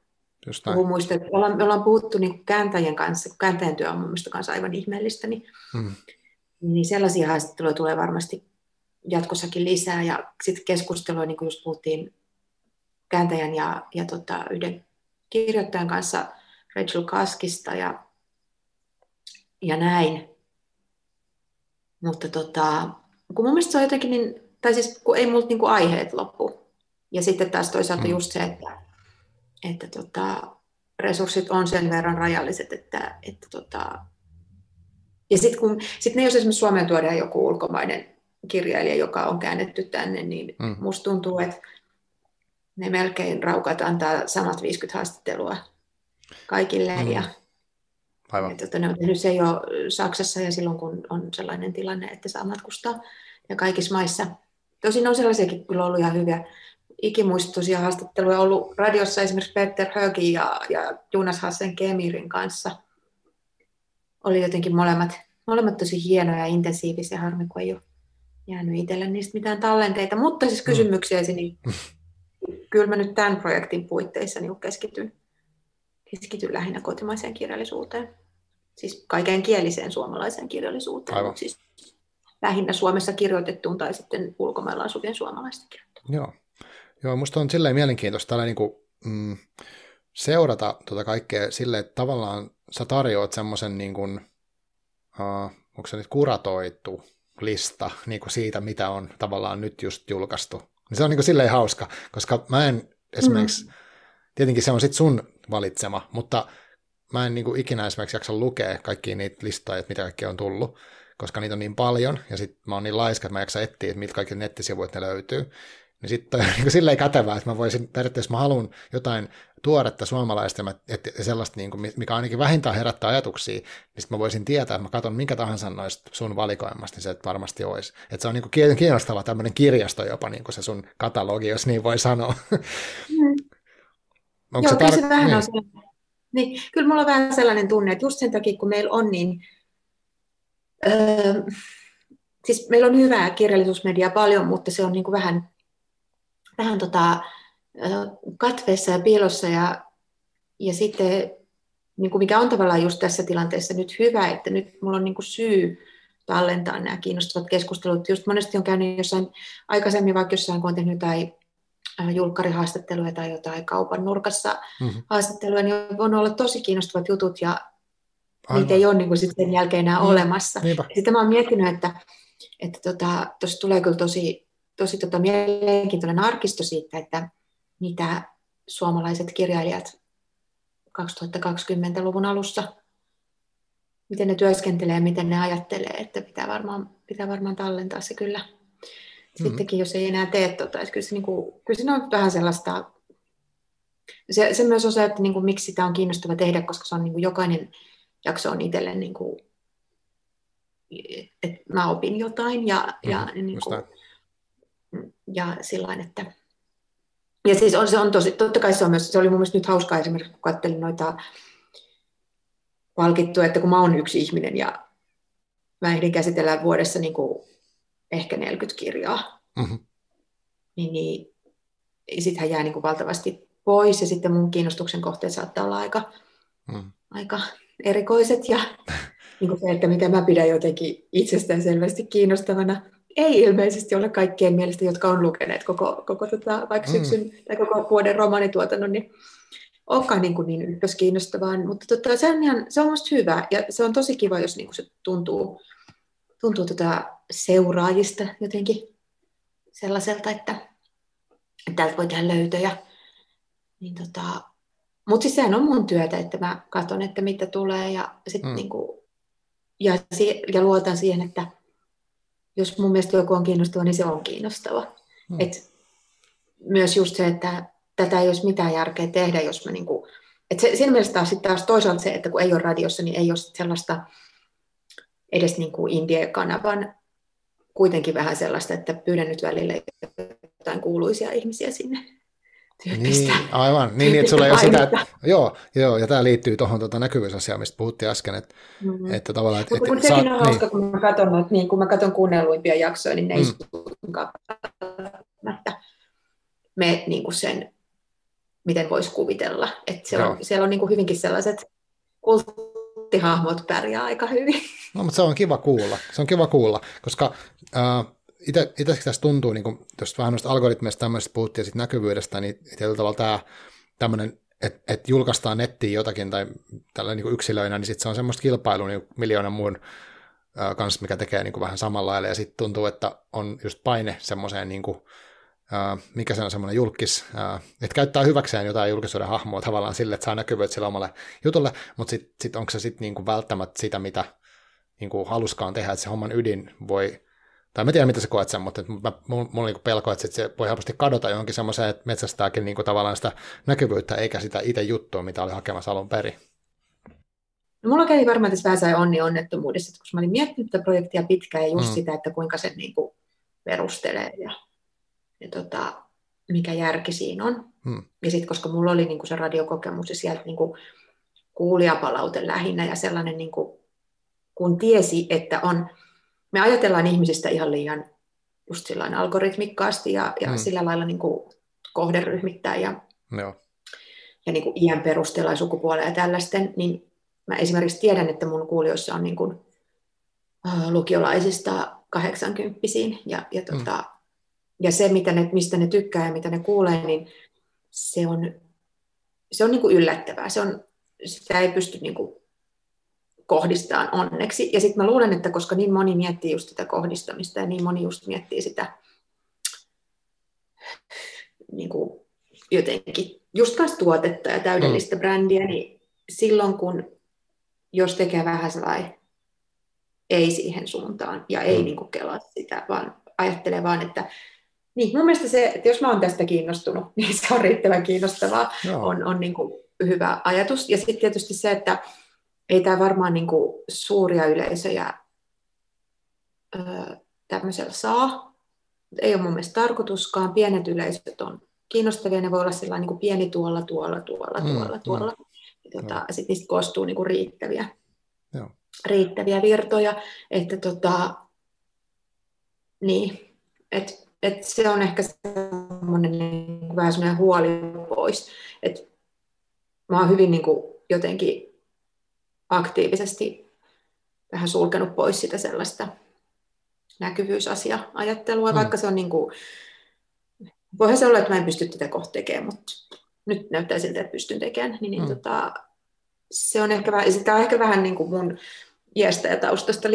puhuu muista. Me ollaan, me ollaan puhuttu niin kuin kääntäjien kanssa, kun kääntäjän työ on mun mielestä kanssa aivan ihmeellistä, niin, mm. niin sellaisia haastatteluja tulee varmasti jatkossakin lisää. Ja sitten keskustelua, niin kuin just puhuttiin kääntäjän ja, ja tota, yhden kirjoittajan kanssa Rachel Kaskista ja, ja näin. Mutta tota, kun mun mielestä se on jotenkin niin, tai siis kun ei multa niin kuin aiheet loppu. Ja sitten taas toisaalta mm. just se, että, että tota, resurssit on sen verran rajalliset, että, että tota, ja sitten kun sit ne, jos esimerkiksi Suomeen tuodaan joku ulkomainen kirjailija, joka on käännetty tänne, niin mm. musta tuntuu, että ne melkein raukat antaa samat 50 haastattelua kaikille. Mm. Ja, Aivan. Ja, tota, ne on tehnyt se jo Saksassa ja silloin, kun on sellainen tilanne, että saa matkustaa ja kaikissa maissa. Tosin on sellaisiakin kyllä ollut ihan hyviä ikimuistoisia haastatteluja ollut radiossa esimerkiksi Peter Högi ja, ja Jonas Hassen Kemirin kanssa. Oli jotenkin molemmat, molemmat tosi hienoja ja intensiivisiä, harmi kun ei ole jäänyt itselle niistä mitään tallenteita. Mutta siis mm. kysymyksiä niin kyllä mä nyt tämän projektin puitteissa niin keskityn, keskityn lähinnä kotimaiseen kirjallisuuteen. Siis kaiken kieliseen suomalaiseen kirjallisuuteen, Aivan. siis lähinnä Suomessa kirjoitettuun tai sitten ulkomailla asuvien suomalaisten kirjoitettuun. Joo. Joo, musta on silleen mielenkiintoista tällä niin kuin, mm, seurata tuota kaikkea silleen, että tavallaan sä tarjoat semmoisen, niin kuin, uh, onko se nyt kuratoitu lista niin kuin siitä, mitä on tavallaan nyt just julkaistu. Se on niin kuin silleen hauska, koska mä en esimerkiksi, mm. tietenkin se on sitten sun valitsema, mutta mä en niin kuin ikinä esimerkiksi jaksa lukea kaikkia niitä listoja, että mitä kaikkea on tullut, koska niitä on niin paljon, ja sitten mä oon niin laiska, että mä jaksa etsiä, että miltä kaikki nettisivuit ne löytyy. Niin sitten on niin silleen kätevää, että mä voisin, periaatteessa mä haluan jotain tuoretta suomalaista, että sellaista, niin kuin, mikä ainakin vähintään herättää ajatuksia, niin sitten mä voisin tietää, että mä katson minkä tahansa noista sun valikoimasta, niin se varmasti olisi. Että se on niin kuin kiinnostava tämmöinen kirjasto jopa, niin kuin se sun katalogi, jos niin voi sanoa. Mm. Onko Joo, se, tar- se vähän niin. on sellainen, niin, kyllä mulla on vähän sellainen tunne, että just sen takia, kun meillä on niin, öö, siis meillä on hyvää kirjallisuusmediaa paljon, mutta se on niin kuin vähän, vähän tota, katveessa ja piilossa ja, ja sitten niin kuin mikä on tavallaan just tässä tilanteessa nyt hyvä, että nyt mulla on niin kuin syy tallentaa nämä kiinnostavat keskustelut. Just monesti on käynyt jossain aikaisemmin, vaikka jossain kun on tehnyt jotain julkkarihaastatteluja tai jotain kaupan nurkassa mm-hmm. haastatteluja, niin on ollut tosi kiinnostavat jutut ja Aivan. niitä ei ole niin kuin sit sen jälkeen enää mm. olemassa. Niinpä. Sitten mä oon miettinyt, että että tota, tulee kyllä tosi, tosi tota mielenkiintoinen arkisto siitä, että mitä suomalaiset kirjailijat 2020-luvun alussa, miten ne työskentelee, miten ne ajattelee, että pitää varmaan, pitää varmaan tallentaa se kyllä. Mm-hmm. Sittenkin, jos ei enää tee tota, että kyllä se, niin kuin, kyllä se on vähän sellaista, se, se myös osa, että niin kuin, miksi sitä on kiinnostava tehdä, koska se on niin kuin, jokainen jakso on itselle, niin kuin, että mä opin jotain ja, mm, ja, niin kuin, ja sillain, että ja siis on, se on tosi, totta kai se on myös, se oli mun mielestä nyt hauskaa esimerkiksi, kun katselin noita palkittuja, että kun mä oon yksi ihminen ja mä ehdin käsitellä vuodessa niin kuin ehkä 40 kirjaa, mm-hmm. niin, niin sittenhän jää niin kuin valtavasti pois ja sitten mun kiinnostuksen kohteet saattaa olla aika, mm. aika erikoiset ja niin kuin se, että mitä mä pidän jotenkin itsestään selvästi kiinnostavana ei ilmeisesti ole kaikkien mielestä, jotka on lukeneet koko, koko tota, vaikka mm. syksyn mm. tai koko vuoden romaanituotannon, niin olekaan niin, kuin niin ykköskiinnostavaa, mutta tota, se on, ihan, se on musta hyvä ja se on tosi kiva, jos niin kuin se tuntuu, tuntuu tota seuraajista jotenkin sellaiselta, että, että täältä voi tehdä löytöjä. Niin tota, mutta siis sehän on mun työtä, että mä katson, että mitä tulee ja, sit mm. niin kuin, ja, ja luotan siihen, että jos mun mielestä joku on kiinnostava, niin se on kiinnostava. Hmm. Et myös just se, että tätä ei olisi mitään järkeä tehdä, jos mä niinku, et se, siinä mielessä taas, taas toisaalta se, että kun ei ole radiossa, niin ei ole sellaista edes niinku Indie-kanavan kuitenkin vähän sellaista, että pyydän nyt välillä jotain kuuluisia ihmisiä sinne Niin, aivan. Niin, niin että sulla ei ole sitä, että, joo, joo, ja tämä liittyy tuohon tuota näkyvyysasiaan, mistä puhuttiin äsken, että, mm-hmm. että tavallaan... Että, Mutta sekin saat, on hauska, niin. kun mä katson, että, niin, kun mä katson kuunnelluimpia jaksoja, niin ne mm. ei suinkaan me niin kuin sen, miten voisi kuvitella. Että siellä, on, siellä on niin kuin hyvinkin sellaiset kulttihahmot pärjää aika hyvin. No, mutta se on kiva kuulla. Se on kiva kuulla, koska äh, itse tässä tuntuu, niin kun, jos vähän noista algoritmeista tämmöisestä puhuttiin ja sit näkyvyydestä, niin tietyllä tavalla tämä tämmöinen, että et julkaistaan nettiin jotakin tai tällä niin yksilöinä, niin sitten se on semmoista kilpailua niin miljoonan muun äh, kanssa, mikä tekee niin vähän samalla lailla, ja sitten tuntuu, että on just paine semmoiseen, niin kuin, äh, mikä se on semmoinen julkis, äh, että käyttää hyväkseen jotain julkisuuden hahmoa tavallaan sille, että saa näkyvyyttä sille omalle jutulle, mutta sitten sit onko se sitten niin välttämättä sitä, mitä niin kuin haluskaan tehdä, että se homman ydin voi tai mä tiedän, mitä sä koet sen, mutta mä, mulla, mulla niin pelko, että se voi helposti kadota johonkin semmoiseen, että metsästääkin niin kuin tavallaan sitä näkyvyyttä, eikä sitä itse juttua, mitä oli hakemassa alun perin. No, mulla kävi varmaan tässä vähän sai onni onnettomuudessa, että kun mä olin miettinyt tätä projektia pitkään ja just mm. sitä, että kuinka se niin kuin perustelee ja, ja tota, mikä järki siinä on. Mm. Ja sitten koska mulla oli niin kuin se radiokokemus ja sieltä niin kuin kuulijapalaute lähinnä ja sellainen, niin kuin, kun tiesi, että on me ajatellaan ihmisistä ihan liian just algoritmikkaasti ja, ja mm. sillä lailla niin kuin kohderyhmittäin ja, Joo. ja niin kuin iän perusteella ja sukupuolella ja tällaisten, niin mä esimerkiksi tiedän, että mun kuulijoissa on niin kuin, uh, lukiolaisista 80 ja, ja, tota, mm. ja se, mitä ne, mistä ne tykkää ja mitä ne kuulee, niin se on, se on niin kuin yllättävää. Se on, sitä ei pysty niin kuin kohdistaan onneksi. Ja sitten mä luulen, että koska niin moni miettii just sitä kohdistamista ja niin moni just miettii sitä niin kuin jotenkin just kanssa tuotetta ja täydellistä mm. brändiä, niin silloin kun jos tekee vähän sellainen ei siihen suuntaan ja ei mm. niin kuin kelaa sitä, vaan ajattelee vaan, että niin, mun mielestä se, että jos mä oon tästä kiinnostunut, niin se on riittävän kiinnostavaa, Joo. on, on niin kuin hyvä ajatus. Ja sitten tietysti se, että ei tämä varmaan niin kuin suuria yleisöjä ö, tämmöisellä saa. Ei ole mun mielestä tarkoituskaan. Pienet yleisöt on kiinnostavia, ne voi olla sillä niin kuin pieni tuolla, tuolla, tuolla, mm, tuolla, mm, tuolla. Tota, Sitten niistä koostuu niin kuin riittäviä, Joo. riittäviä virtoja. Että tota, niin, et, et se on ehkä semmoinen niin vähän semmoinen huoli pois. Et mä oon hyvin niin kuin jotenkin aktiivisesti vähän sulkenut pois sitä sellaista näkyvyysasia-ajattelua, mm. vaikka se on niin kuin, voihan se olla, että mä en pysty tätä kohta tekemään, mutta nyt näyttää siltä, että pystyn tekemään, niin, niin mm. tota, se on ehkä vähän, sitä on ehkä vähän niin kuin mun iästä ja taustasta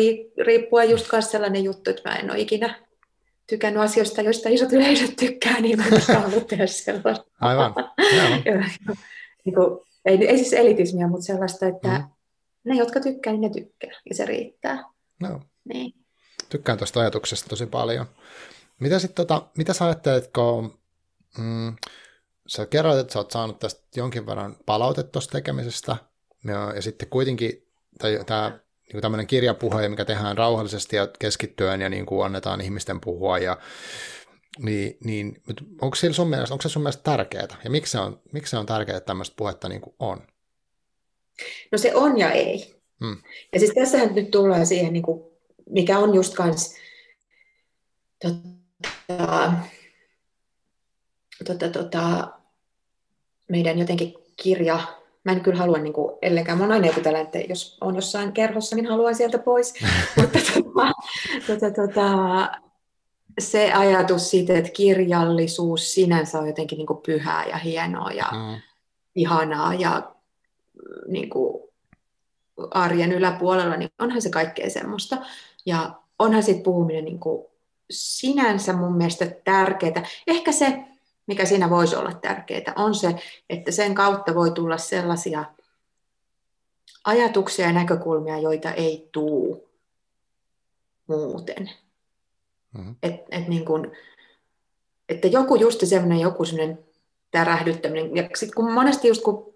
riippuen just sellainen juttu, että mä en ole ikinä tykännyt asioista, joista isot yleisöt tykkää, niin mä en halua tehdä sellaista. Aivan. niin kuin, ei, ei siis elitismia, mutta sellaista, että mm. Ne, jotka tykkää, niin ne tykkää, ja se riittää. No. Niin. Tykkään tuosta ajatuksesta tosi paljon. Mitä, sit, tota, mitä sä ajattelet, kun mm, sä kerroit, että sä oot saanut tästä jonkin verran palautetta tuosta tekemisestä, ja, ja sitten kuitenkin tämä niin tämmöinen kirjapuhe, mikä tehdään rauhallisesti ja keskittyen ja niin kuin annetaan ihmisten puhua ja niin, niin onko, sun mielestä, onko se sun mielestä tärkeää ja miksi se on, miksi se on tärkeää, että tämmöistä puhetta niin kuin on? No se on ja ei. Hmm. Ja siis tässähän nyt tullaan siihen, niin kuin, mikä on just kans tota, tota, tota, meidän jotenkin kirja mä en kyllä halua, niin kuin, ellekään mä oon aina joku tällä, että jos on jossain kerhossa, niin haluan sieltä pois. Mutta tota, tota, tota, se ajatus siitä, että kirjallisuus sinänsä on jotenkin niin kuin pyhää ja hienoa ja mm. ihanaa ja niin kuin arjen yläpuolella, niin onhan se kaikkea semmoista. Ja onhan siitä puhuminen niin kuin sinänsä mun mielestä tärkeää. Ehkä se, mikä siinä voisi olla tärkeää, on se, että sen kautta voi tulla sellaisia ajatuksia ja näkökulmia, joita ei tuu muuten. Mm-hmm. Et, et niin kun, että joku just semmoinen, joku semmoinen tärähdyttäminen. Ja sitten kun monesti just kun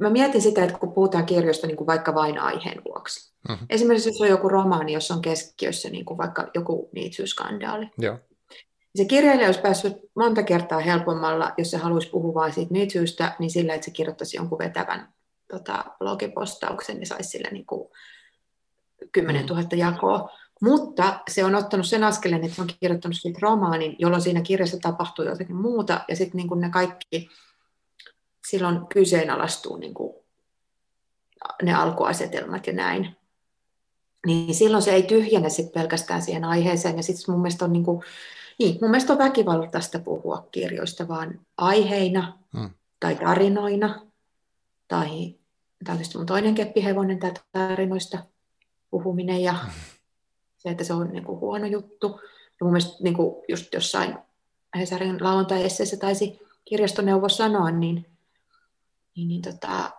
mä mietin sitä, että kun puhutaan kirjoista niin kuin vaikka vain aiheen vuoksi. Mm-hmm. Esimerkiksi jos on joku romaani, jossa on keskiössä niin kuin vaikka joku niitsyskandaali. Joo. Se kirjailija olisi päässyt monta kertaa helpommalla, jos se haluaisi puhua vain siitä niitsyystä, niin sillä, että se kirjoittaisi jonkun vetävän tota, blogipostauksen, niin saisi sillä niin kuin 10 000 jakoa. Mutta se on ottanut sen askeleen, että on kirjoittanut siitä romaanin, jolloin siinä kirjassa tapahtuu jotakin muuta, ja sitten niin ne kaikki silloin kyseenalaistuu niin kuin ne alkuasetelmat ja näin. Niin silloin se ei tyhjene sit pelkästään siihen aiheeseen, ja sitten mun mielestä on niin kuin, niin, mun mielestä on väkivaltaista puhua kirjoista vaan aiheina hmm. tai tarinoina. Tai tämä on mun toinen keppihevonen, tämä tarinoista puhuminen ja hmm. se, että se on niin kuin huono juttu. Ja mun mielestä niin kuin just jossain Hesarin lauantai-esseessä taisi kirjastoneuvos sanoa, niin, niin, niin tota,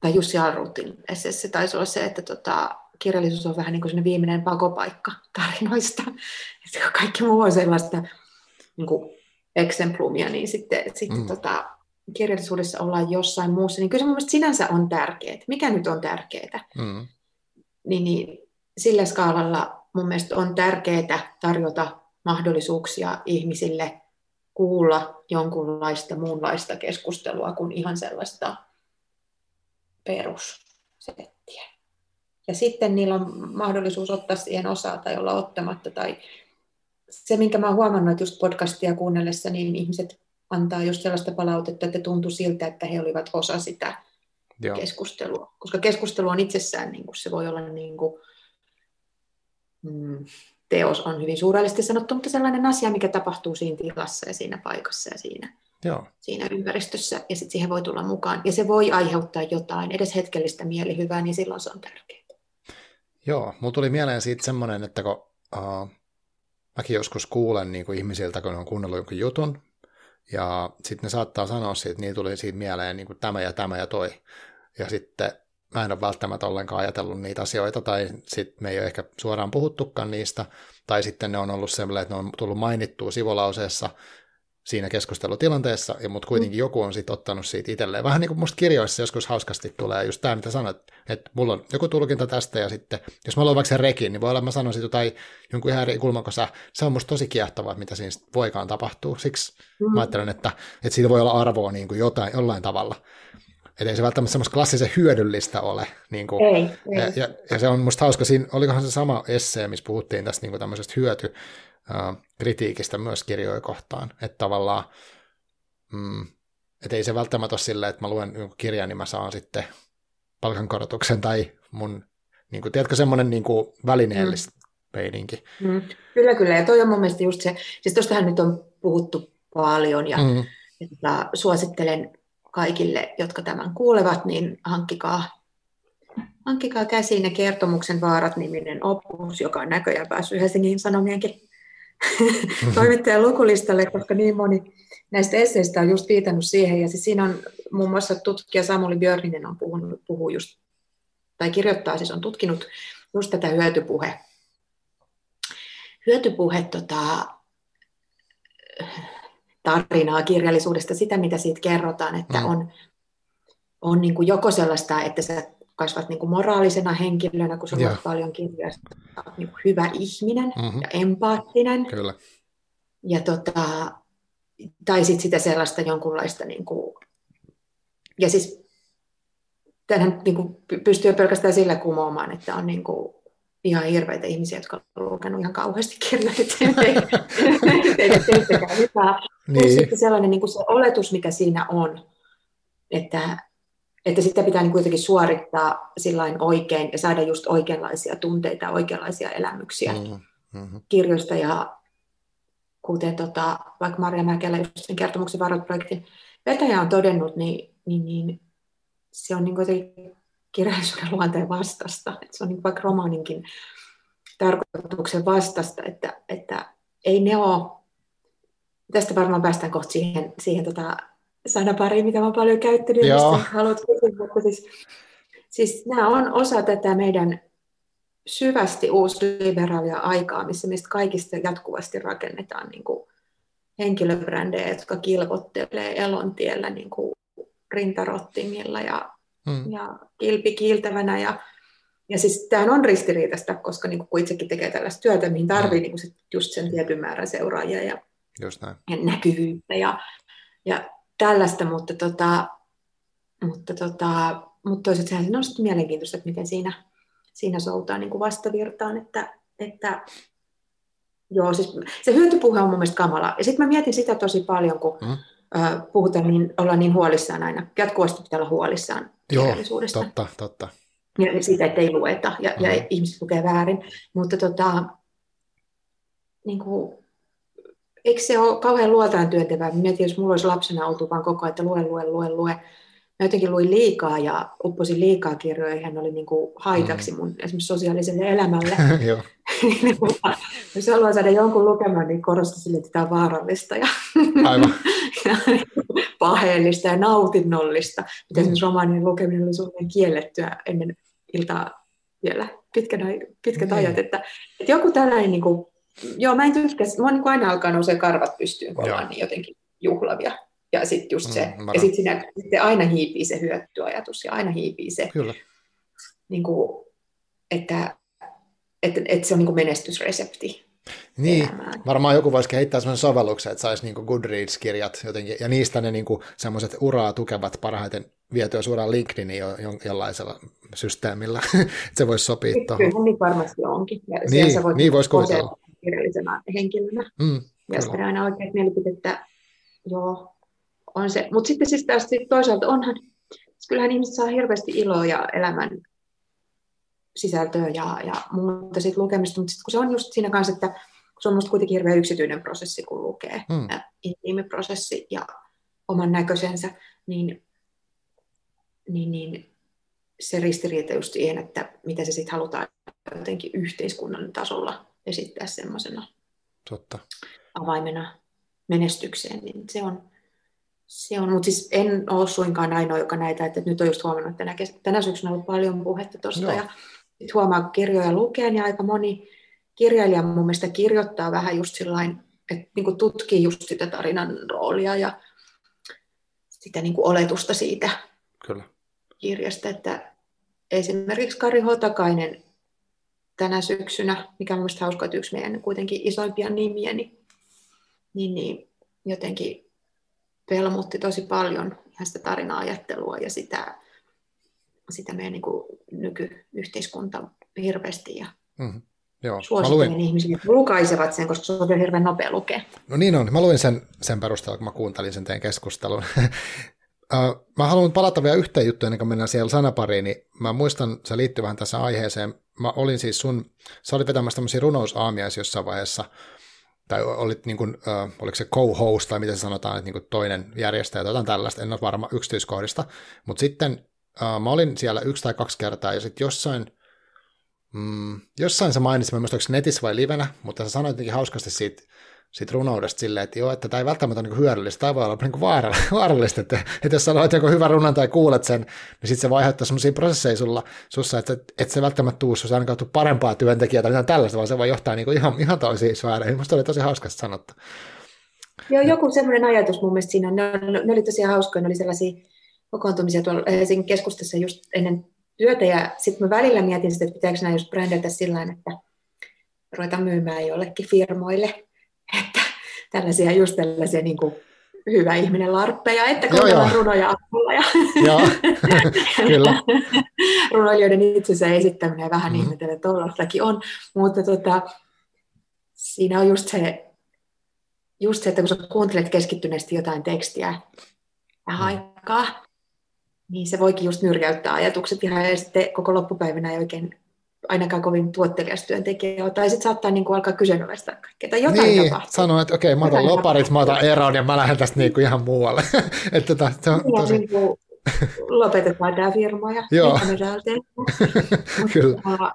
tai Jussi Alruutin esseessä taisi olla se, että tota, kirjallisuus on vähän niin kuin viimeinen pakopaikka tarinoista. Että kaikki muu on sellaista niin kuin eksemplumia, niin sitten, sitten mm. tota, kirjallisuudessa ollaan jossain muussa, niin kyllä se mun sinänsä on tärkeää. Mikä nyt on tärkeää? Mm. Niin, niin sillä skaalalla mun mielestä on tärkeää tarjota mahdollisuuksia ihmisille kuulla jonkunlaista muunlaista keskustelua kuin ihan sellaista perussettiä ja sitten niillä on mahdollisuus ottaa siihen osaa tai olla ottamatta. Tai se, minkä mä oon huomannut, että just podcastia kuunnellessa, niin ihmiset antaa just sellaista palautetta, että tuntui siltä, että he olivat osa sitä Joo. keskustelua. Koska keskustelu on itsessään, niin kuin, se voi olla niin kuin, mm, teos on hyvin suurellisesti sanottu, mutta sellainen asia, mikä tapahtuu siinä tilassa ja siinä paikassa ja siinä, Joo. siinä ympäristössä, ja sitten siihen voi tulla mukaan. Ja se voi aiheuttaa jotain, edes hetkellistä mielihyvää, niin silloin se on tärkeää. Joo, mulla tuli mieleen siitä semmoinen, että kun uh, mäkin joskus kuulen niin kuin ihmisiltä, kun on kuunnellut jonkun jutun, ja sitten ne saattaa sanoa siitä, että niin tuli siitä mieleen niin kuin tämä ja tämä ja toi. Ja sitten mä en ole välttämättä ollenkaan ajatellut niitä asioita, tai sitten me ei ole ehkä suoraan puhuttukaan niistä, tai sitten ne on ollut sellainen, että ne on tullut mainittua sivulauseessa, siinä keskustelutilanteessa, ja mutta kuitenkin joku on sitten ottanut siitä itselleen. Vähän niin kuin musta kirjoissa joskus hauskasti tulee just tämä, mitä sanoit, että mulla on joku tulkinta tästä, ja sitten jos mä luen vaikka sen rekin, niin voi olla, että mä sanon siitä jotain jonkun ihan eri kulmakossa. Se on musta tosi kiehtovaa, mitä siinä voikaan tapahtua. Siksi mm. mä ajattelen, että, että siitä voi olla arvoa niin kuin jotain, jollain tavalla. Että ei se välttämättä semmoista klassisen hyödyllistä ole. Niin kuin, ei, ei. Ja, ja, ja, se on musta hauska, siinä olikohan se sama essee, missä puhuttiin tästä niin kuin tämmöisestä hyöty, kritiikistä myös kirjoja kohtaan. Että tavallaan, mm, et ei se välttämättä ole silleen, että mä luen kirjan, niin mä saan sitten palkankorotuksen tai mun, niin kuin, tiedätkö, semmoinen niin kuin välineellistä mm. peininki. Mm. Kyllä, kyllä. Ja toi on mun mielestä just se, siis tuostahan nyt on puhuttu paljon ja mm. että suosittelen kaikille, jotka tämän kuulevat, niin hankkikaa, hankkikaa käsiin ne kertomuksen vaarat-niminen opus, joka on näköjään päässyt Helsingin Sanomienkin toimittajan lukulistalle, koska niin moni näistä esseistä on just viitannut siihen. Ja siis siinä on muun muassa tutkija Samuli Björninen on puhunut, puhuu just, tai kirjoittaa, siis on tutkinut just tätä hyötypuhe. Hyötypuhe tota, tarinaa kirjallisuudesta, sitä mitä siitä kerrotaan, että mm. on, on niin kuin joko sellaista, että sä kasvat niin kuin moraalisena henkilönä, kun sulla on paljon kirjoja, niin kuin hyvä ihminen mm-hmm. ja empaattinen. Kyllä. Ja tota, tai sitten sitä sellaista jonkunlaista, niin kuin, ja siis tämähän niin kuin, pystyy pelkästään sillä kumoamaan, että on niin kuin, ihan hirveitä ihmisiä, jotka on lukenut ihan kauheasti kirjoja, hyvää. Niin. Sitten sellainen niin kuin se oletus, mikä siinä on, että että sitä pitää niin kuitenkin suorittaa sillain oikein ja saada just oikeanlaisia tunteita, oikeanlaisia elämyksiä mm-hmm. kirjoista. Ja kuten tota, vaikka Maria Mäkelä just sen kertomuksen varoitprojektin vetäjä on todennut, niin, niin, niin se on niin kuitenkin kirjallisuuden luonteen vastasta. Se on niin vaikka romaaninkin tarkoituksen vastasta, että, että ei ne ole, tästä varmaan päästään kohta siihen, siihen tota, sanapari, mitä olen paljon käyttänyt, Joo. mistä haluat kysyä, mutta siis, siis nämä on osa tätä meidän syvästi uusliberaalia aikaa, missä meistä kaikista jatkuvasti rakennetaan niin kuin henkilöbrändejä, jotka kilvottelee elontiellä niin kuin rintarottingilla ja, hmm. ja kilpi kiiltävänä. Ja, ja siis tämähän on ristiriitaista, koska niin kuin, kun itsekin tekee tällaista työtä, mihin tarvii hmm. niin kuin sit just sen tietyn määrän seuraajia ja, just näin. ja näkyvyyttä. Ja, ja tällaista, mutta, tota, mutta, tota, mutta toisaalta sehän on sitten mielenkiintoista, että miten siinä, siinä soutaa niin kuin vastavirtaan, että, että joo, siis se hyötypuhe on mun mielestä kamala. Ja sitten mä mietin sitä tosi paljon, kun mm. puhutaan, niin ollaan niin huolissaan aina. Jatkuvasti pitää olla huolissaan Joo, totta, totta. Ja siitä, että ei lueta ja, mm. ja ihmiset lukee väärin. Mutta tota, niin kuin, eikö se ole kauhean luotaan työntävää? Mietin, jos mulla olisi lapsena oltu vaan koko ajan, että lue, lue, lue, lue. Mä jotenkin luin liikaa ja upposin liikaa kirjoja, hän oli niin kuin haitaksi mm. mun esimerkiksi sosiaaliselle elämälle. jos haluaa saada jonkun lukemaan, niin korosta sille, että tämä on vaarallista ja, Aivan. ja paheellista ja nautinnollista. Mitä mm. esimerkiksi romaanin lukeminen oli Suomen kiellettyä ennen iltaa vielä pitkät, pitkät mm. ajat. Että, että joku tällainen niin kuin Joo, mä en tykkää. Mä niin aina alkaa nousee karvat pystyyn, kun niin jotenkin juhlavia. Ja sitten just se, mm, ja sitten siinä sitten aina hiipii se hyöttöajatus ja aina hiipii se, Kyllä. Niin kuin, että, että, että se on niin kuin menestysresepti. Niin, elämään. varmaan joku voisi kehittää sellaisen sovelluksen, että saisi niin Goodreads-kirjat jotenkin, ja niistä ne niin semmoiset uraa tukevat parhaiten vietyä suoraan LinkedIniin jo, jollaisella systeemillä, että se voisi sopia tuohon. Kyllä, niin varmasti onkin. Ja niin, voit niin voisi kuvitella kirjallisena henkilönä. Mm, ja sitten aina oikein mielipidettä, joo, on se. Mutta sitten siis taas toisaalta onhan, siis kyllähän ihmiset saa hirveästi iloa ja elämän sisältöä ja, ja muuta siitä lukemista, mutta sitten kun se on just siinä kanssa, että se on musta kuitenkin hirveän yksityinen prosessi, kun lukee, mm. intiimiprosessi ja oman näköisensä, niin, niin, niin se ristiriita just siihen, että mitä se sitten halutaan jotenkin yhteiskunnan tasolla esittää semmoisena avaimena menestykseen, niin se on, se on, mutta siis en ole suinkaan ainoa, joka näitä, että nyt on just huomannut, että tänä, tänä syksynä on ollut paljon puhetta tuosta, ja sit huomaa kirjoja lukeen, ja aika moni kirjailija mun mielestä kirjoittaa vähän just sillain, että niin tutkii just sitä tarinan roolia ja sitä niin oletusta siitä Kyllä. kirjasta, että esimerkiksi Kari Hotakainen tänä syksynä, mikä on mielestäni hauska, että yksi meidän kuitenkin isoimpia nimiä, niin, niin, niin jotenkin pelmutti tosi paljon ihan sitä tarina-ajattelua ja sitä, sitä meidän niin kuin nykyyhteiskunta hirveästi. Ja mm-hmm. Joo, Suosittelen luin... ihmisille, että lukaisevat sen, koska se on hirveän nopea lukea. No niin on. Mä luin sen, sen perusteella, kun mä kuuntelin sen teidän keskustelun. mä haluan palata vielä yhteen juttuun, ennen kuin mennään siellä sanapariin, niin mä muistan, se liittyy vähän tässä aiheeseen. Mä olin siis sun, sä olit vetämässä tämmöisiä runousaamiaisia jossain vaiheessa, tai olit niin kuin, äh, oliko se co-host, tai miten se sanotaan, että niin kuin toinen järjestäjä tai jotain tällaista, en ole varma yksityiskohdista, mutta sitten äh, mä olin siellä yksi tai kaksi kertaa, ja sitten jossain, mm, jossain sä mainitsit, mä muistan, netissä vai livenä, mutta sä sanoit jotenkin hauskasti siitä, siitä runoudesta silleen, että joo, että tämä ei välttämättä ole niin hyödyllistä, tämä voi olla niin vaarallista, että, että jos sanoit joku hyvä runan tai kuulet sen, niin sitten se voi aiheuttaa sellaisia prosesseja sulla, sussa, että, että se välttämättä tuu, jos ainakaan parempaa työntekijää tai mitään tällaista, vaan se voi johtaa niin ihan, ihan toisiin sfääreihin. Minusta oli tosi hauskasti sanottu. Joo, joku semmoinen ajatus mun mielestä siinä, ne, ne oli tosi hauskoja, ne oli sellaisia kokoontumisia tuolla Helsingin keskustassa just ennen työtä, ja sitten mä välillä mietin sitä, että pitääkö nämä just brändätä sillä että ruveta myymään jollekin firmoille, että tällaisia, just tällaisia niin kuin hyvä ihminen larppeja, että kuunnellaan runoja avulla. Ja joo, kyllä. Runoilijoiden itsensä esittäminen vähän mm. ihmetellä, että tuollaistakin on, mutta tota, siinä on just se, just se, että kun sä kuuntelet keskittyneesti jotain tekstiä vähän mm. aikaa, niin se voikin just nyrjäyttää ajatukset ihan ja sitten koko loppupäivänä ei oikein ainakaan kovin tuottelias työntekijä tai sitten saattaa niin kuin alkaa kyseenalaistaa kaikkea tai jotain niin, tapahtuu. sanoo, että okei, okay, mä otan loparit, mä otan eron ja mä lähden tästä niin kuin ihan muualle. että tota, se on niin, tosi... niin kuin lopetetaan tämä firma ja joo. mitä me täällä Kyllä. Uh,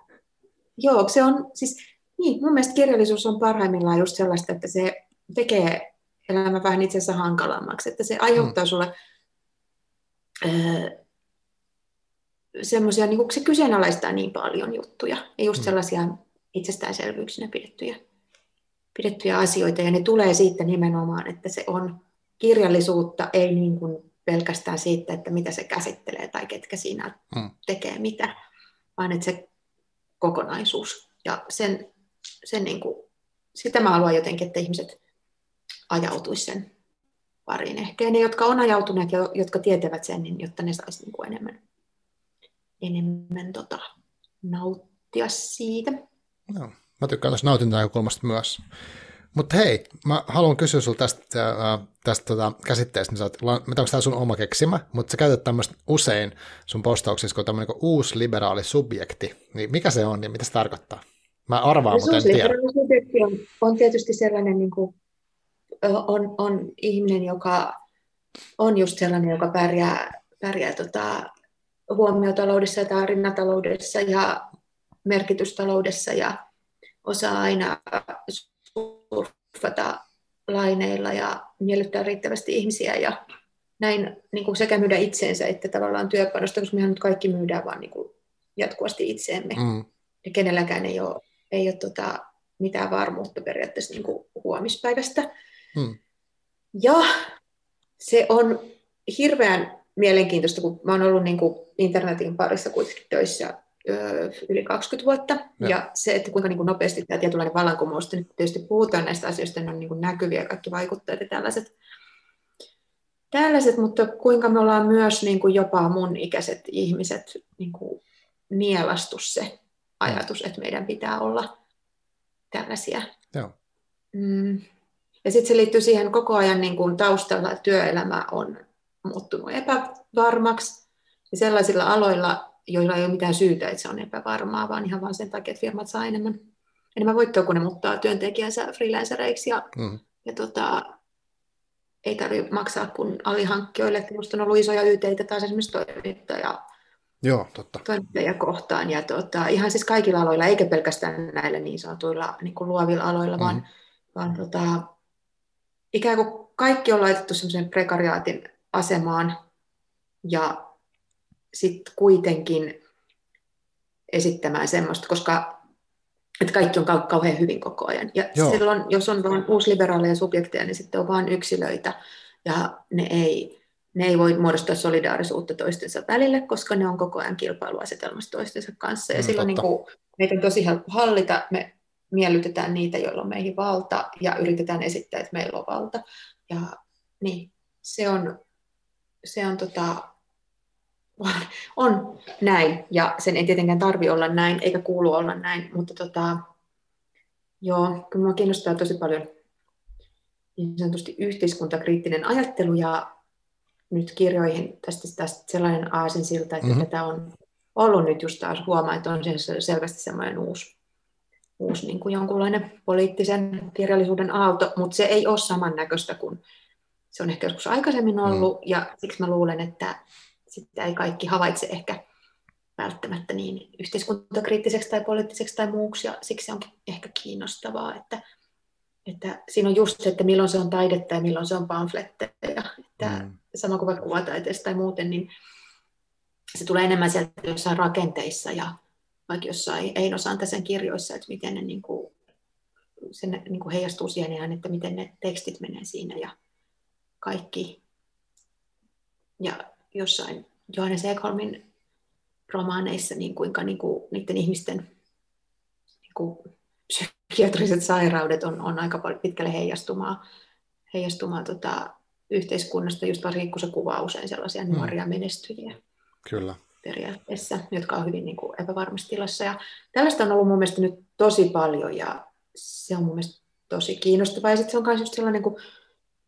joo, se on siis, niin, mun mielestä kirjallisuus on parhaimmillaan just sellaista, että se tekee elämä vähän itse asiassa hankalammaksi, että se aiheuttaa mm. sulle semmoisia, niin se kyseenalaistaa niin paljon juttuja, ja just mm. sellaisia itsestäänselvyyksinä pidettyjä, pidettyjä asioita, ja ne tulee siitä nimenomaan, että se on kirjallisuutta, ei niin kuin pelkästään siitä, että mitä se käsittelee tai ketkä siinä mm. tekee mitä, vaan että se kokonaisuus. Ja sen, sen niin kuin, sitä mä haluan jotenkin, että ihmiset ajautuisi sen pariin. Ehkä ne, jotka on ajautuneet ja jotka tietävät sen, niin jotta ne saisi niin kuin enemmän enemmän tota, nauttia siitä. No, mä tykkään tuosta nautintanäkökulmasta myös. Mutta hei, mä haluan kysyä sinulta tästä, äh, tästä tota, käsitteestä, niin onko tämä sun oma keksimä, mutta sä käytät tämmöistä usein sun postauksissa, kun tämmöinen uusi liberaali subjekti, niin mikä se on ja mitä se tarkoittaa? Mä arvaan, mutta en tiedä. subjekti on, on tietysti sellainen, niin kuin, on, on ihminen, joka on just sellainen, joka pärjää, pärjää tota, huomiotaloudessa ja tarinataloudessa ja merkitystaloudessa ja osaa aina surfata laineilla ja miellyttää riittävästi ihmisiä ja näin niin kuin sekä myydä itseensä että tavallaan työpanosta, koska mehän nyt kaikki myydään vaan niin kuin jatkuvasti itseemme. Mm. Ja kenelläkään ei ole, ei ole tota, mitään varmuutta periaatteessa niin kuin huomispäivästä. Mm. Ja se on hirveän mielenkiintoista, kun mä oon ollut niin kuin internetin parissa kuitenkin töissä yli 20 vuotta. Ja, ja se, että kuinka niin kuin nopeasti tämä tietynlainen vallankumous, nyt tietysti puhutaan näistä asioista, ne on niin kuin näkyviä kaikki vaikuttajat ja tällaiset, tällaiset, mutta kuinka me ollaan myös niin kuin jopa mun ikäiset ihmiset niin kuin nielastu se ajatus, että meidän pitää olla tällaisia. Joo. Mm. Ja sitten se liittyy siihen koko ajan niin kuin taustalla, että työelämä on muuttunut epävarmaksi. Ja sellaisilla aloilla, joilla ei ole mitään syytä, että se on epävarmaa, vaan ihan vain sen takia, että firmat saa enemmän, enemmän voittoa, kun ne muuttaa työntekijänsä freelancereiksi ja, mm. ja tota, ei tarvitse maksaa kuin alihankkijoille. Minusta on ollut isoja yteitä taas esimerkiksi toimittaja, Joo, totta. kohtaan. Ja tota, ihan siis kaikilla aloilla, eikä pelkästään näillä niin sanotuilla niin kuin luovilla aloilla, mm. vaan, vaan tota, ikään kuin kaikki on laitettu semmoisen prekariaatin asemaan ja sitten kuitenkin esittämään semmoista, koska että kaikki on kauhean hyvin koko ajan. Ja Joo. silloin, jos on vain uusliberaaleja subjekteja, niin sitten on vain yksilöitä, ja ne ei, ne ei voi muodostaa solidaarisuutta toistensa välille, koska ne on koko ajan kilpailuasetelmassa toistensa kanssa. Ja mm, silloin niin kuin, meitä on tosi helppo hallita, me miellytetään niitä, joilla on meihin valta, ja yritetään esittää, että meillä on valta. Ja niin, se on, se on tota, on näin, ja sen ei tietenkään tarvi olla näin, eikä kuulu olla näin, mutta tota, joo, kyllä minua kiinnostaa tosi paljon niin sanotusti yhteiskuntakriittinen ajattelu, ja nyt kirjoihin tästä, tästä sellainen aasinsilta, että mm-hmm. tätä on ollut nyt just taas huomaa, että on selvästi semmoinen uusi, uusi niin kuin jonkunlainen poliittisen kirjallisuuden aalto, mutta se ei ole samannäköistä kuin se on ehkä joskus aikaisemmin ollut, mm. ja siksi mä luulen, että sitä ei kaikki havaitse ehkä välttämättä niin yhteiskuntakriittiseksi tai poliittiseksi tai muuksi, ja siksi onkin ehkä kiinnostavaa, että, että siinä on just se, että milloin se on taidetta ja milloin se on pamfletteja, että mm. sama kuin vaikka kuvataiteessa tai muuten, niin se tulee enemmän sieltä jossain rakenteissa ja vaikka jossain Einosan tässä kirjoissa, että miten ne niin kuin, se niin kuin heijastuu siihen että miten ne tekstit menee siinä ja kaikki. Ja jossain Johannes Ekholmin romaaneissa, niin kuinka niin kuin, niiden ihmisten niin kuin, psykiatriset sairaudet on, on aika paljon pitkälle heijastumaa, heijastumaa tota, yhteiskunnasta, just varsinkin kun se kuvaa usein sellaisia mm. nuoria menestyjiä. Kyllä. Periaatteessa, jotka on hyvin niin kuin, epävarmassa tilassa. Ja tällaista on ollut mun mielestä nyt tosi paljon ja se on mun mielestä tosi kiinnostavaa. Ja sitten se on myös just sellainen, kun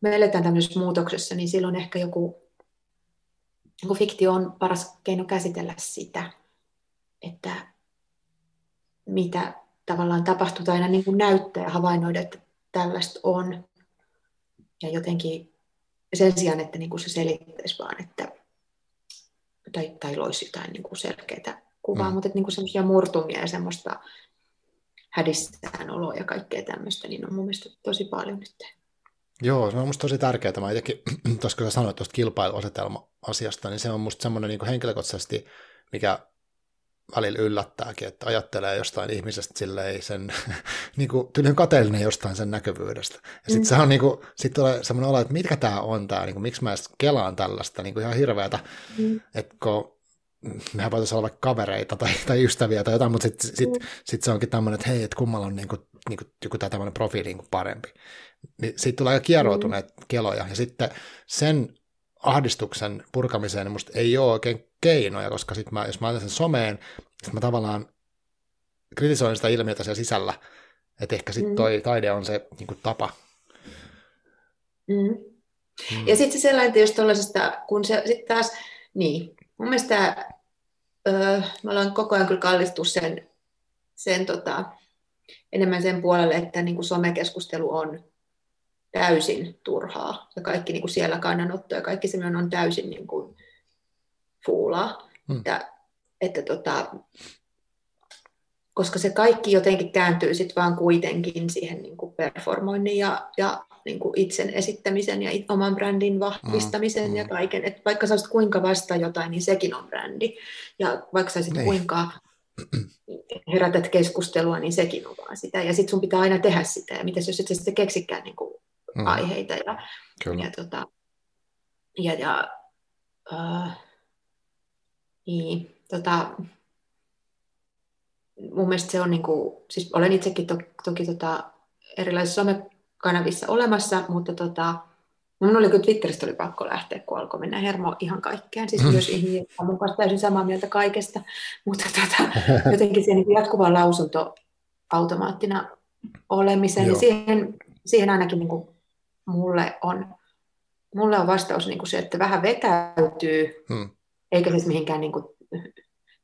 me eletään tämmöisessä muutoksessa, niin silloin ehkä joku niin fiktio on paras keino käsitellä sitä, että mitä tavallaan tapahtuu tai aina niin kuin näyttää ja havainnoida, että tällaista on. Ja jotenkin sen sijaan, että niin kuin se selittäisi vaan, että, tai, tai loisi jotain niin kuin selkeää kuvaa, mm. mutta että niin kuin semmoisia murtumia ja semmoista hädissään oloa ja kaikkea tämmöistä, niin on mun mielestä tosi paljon nyt Joo, se on musta tosi tärkeää. Mä itsekin, tuossa kun sanoit tuosta kilpailuasetelma-asiasta, niin se on musta semmoinen niin henkilökohtaisesti, mikä välillä yllättääkin, että ajattelee jostain ihmisestä silleen sen, niin kuin tyylin kateellinen jostain sen näkyvyydestä. Ja sitten mm. se on niin kuin, sit tulee semmoinen olo, että mitkä tämä on tämä, niin kuin, miksi mä edes kelaan tällaista, niin kuin ihan hirveätä, mm. että kun mehän voitaisiin olla vaikka kavereita tai, tai ystäviä tai jotain, mutta sitten sit, mm. sit se onkin tämmöinen, että hei, että kummalla on niin kuin, niin kuin, joku tämä tämmöinen profiili niin kuin parempi niin siitä tulee aika kieroutuneet mm. keloja. Ja sitten sen ahdistuksen purkamiseen musta ei ole oikein keinoja, koska sit mä, jos mä sen someen, sit mä tavallaan kritisoin sitä ilmiötä siellä sisällä, että ehkä sitten mm. toi mm. taide on se niin kuin, tapa. Mm. Mm. Ja sitten se sellainen tietysti tuollaisesta, kun se sitten taas, niin, mun mielestä öö, mä olen koko ajan kyllä kallistus sen, sen tota, enemmän sen puolelle, että niin kuin somekeskustelu on täysin turhaa. Ja kaikki niin kuin siellä kannanotto ja kaikki semmoinen on täysin niin kuin fuulaa. Hmm. Että, että tota, koska se kaikki jotenkin kääntyy sitten vaan kuitenkin siihen niin kuin performoinnin ja, ja niin kuin itsen esittämisen ja oman brändin vahvistamisen mm, ja kaiken. Et vaikka sä kuinka vasta jotain, niin sekin on brändi. Ja vaikka sä niin. kuinka herätät keskustelua, niin sekin on vaan sitä. Ja sitten sun pitää aina tehdä sitä. Ja mitäs jos et sä sitten keksikään niin kuin mm. aiheita. Ja, Kyllä. ja, tota, ja, ja äh, niin, tota, mun mielestä se on, niin kuin, siis olen itsekin to, toki tota, erilaisissa somekanavissa olemassa, mutta tota, Mun oli kyllä Twitteristä oli pakko lähteä, kun alkoi mennä hermo ihan kaikkeen. Siis myös ihmisiä on mun kanssa täysin samaa mieltä kaikesta. Mutta tota, jotenkin se niin jatkuva lausunto automaattina olemisen, niin siihen, siihen ainakin niin kuin mulle on, mulle on vastaus niin kuin se, että vähän vetäytyy, hmm. eikä siis mihinkään niin kuin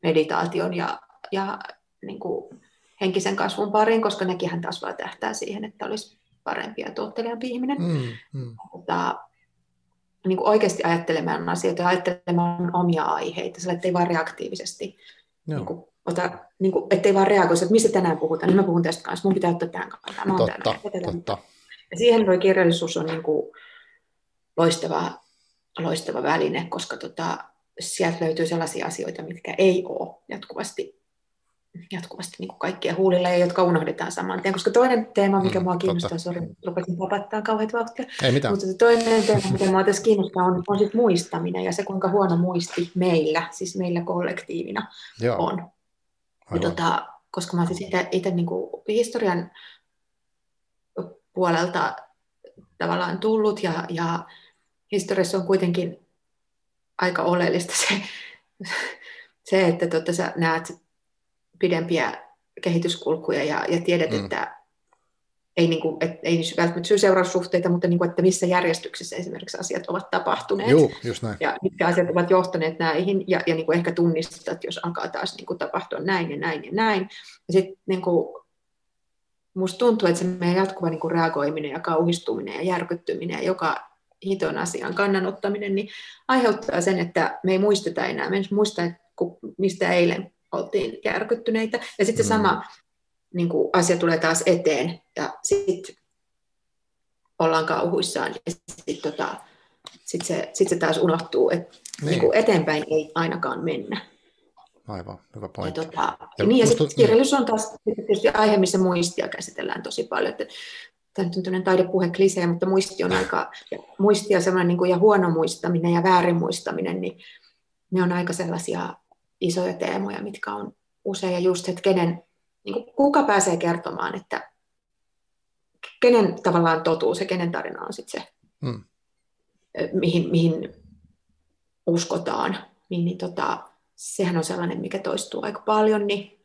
meditaation ja, ja niin kuin henkisen kasvun pariin, koska nekin taas vaan tähtää siihen, että olisi parempi ja tuottelijampi ihminen. Mm, mm. Mutta niin kuin oikeasti ajattelemaan asioita ja ajattelemaan omia aiheita, sillä ettei vaan reaktiivisesti niin kuin, ota, niin kuin, ettei vaan reagoisi, että mistä tänään puhutaan, niin mä puhun tästä kanssa, mun pitää ottaa tämän kanssa. Mä totta, totta. Ja siihen voi kirjallisuus on niin kuin loistava, loistava väline, koska tota, sieltä löytyy sellaisia asioita, mitkä ei ole jatkuvasti jatkuvasti niin kuin kaikkia huulilla ja jotka unohdetaan saman tien. Koska toinen teema, mikä mm, mua kiinnostaa, sori, rupesin papattaa kauheat vauhtia, Ei mitään. mutta toinen teema, mikä mua tässä kiinnostaa, on, on sit muistaminen ja se, kuinka huono muisti meillä, siis meillä kollektiivina Joo. on. Ja tota, koska mä siis itse niin historian puolelta tavallaan tullut ja, ja historiassa on kuitenkin aika oleellista se, se että tota, sä näet pidempiä kehityskulkuja ja, ja tiedät, mm. että ei, niin kuin, et, ei välttämättä syy-seuraussuhteita, mutta niin kuin, että missä järjestyksessä esimerkiksi asiat ovat tapahtuneet. Joo, just näin. Ja mitkä asiat ovat johtaneet näihin, ja, ja niin kuin ehkä tunnistat, jos alkaa taas niin kuin tapahtua näin ja näin ja näin. Ja sitten niin kuin, musta tuntuu, että se meidän jatkuva niin kuin reagoiminen ja kauhistuminen ja järkyttyminen ja joka hiton asian kannanottaminen, niin aiheuttaa sen, että me ei muisteta enää. Me ei muista, mistä eilen oltiin järkyttyneitä. Ja sitten se mm. sama niin kuin asia tulee taas eteen ja sitten ollaan kauhuissaan ja sitten tota, sit se, sit se taas unohtuu, että niin. Niin eteenpäin ei ainakaan mennä. Aivan, hyvä pointti. Ja, tota, ja, niin, ja sitten kirjallisuus on taas tietysti aihe, missä muistia käsitellään tosi paljon. Että, tämä on tämmöinen taidepuhe klisee, mutta muisti on aika, muisti ja, niin kuin, ja huono muistaminen ja väärin muistaminen, niin ne on aika sellaisia isoja teemoja, mitkä on usein ja just, että kenen, niin kuin, kuka pääsee kertomaan, että kenen tavallaan totuus ja kenen tarina on sitten se, hmm. mihin, mihin uskotaan, niin, niin tota, sehän on sellainen, mikä toistuu aika paljon, niin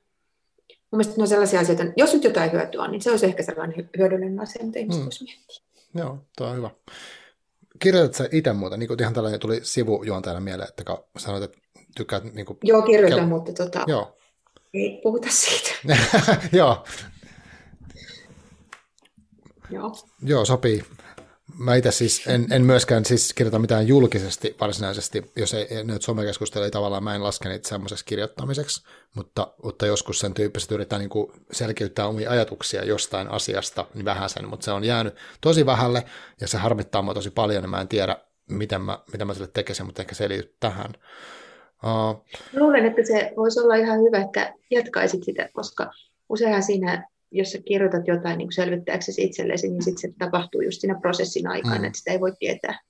mun mielestä ne on sellaisia asioita, jos nyt jotain hyötyä on, niin se olisi ehkä sellainen hyödyllinen asia, mitä ihmiset hmm. voisi miettiä. Joo, tuo on hyvä. Kirjoitatko itse muuta, niin kuin ihan tällainen tuli sivujuontajana mieleen, että sanoit, että tykkäät... Niin kuin, Joo, kirjoitan, kel... mutta tota, Joo. ei puhuta siitä. Joo. Joo. Joo, sopii. Mä itse siis en, en myöskään siis kirjoita mitään julkisesti varsinaisesti, jos ei nyt somekeskustelu ei tavallaan, mä en laske niitä semmoiseksi kirjoittamiseksi, mutta, mutta joskus sen tyyppiset yrittää niin kuin selkeyttää omia ajatuksia jostain asiasta, niin vähän sen, mutta se on jäänyt tosi vähälle ja se harmittaa mua tosi paljon ja mä en tiedä, miten mä, mitä mä sille tekisin, mutta ehkä se liittyy tähän. Uh, Luulen, että se voisi olla ihan hyvä, että jatkaisit sitä, koska useinhan siinä, jos sä kirjoitat jotain niin selvittääksesi itsellesi, niin sitten se tapahtuu just siinä prosessin aikana, mm. että sitä ei voi tietää.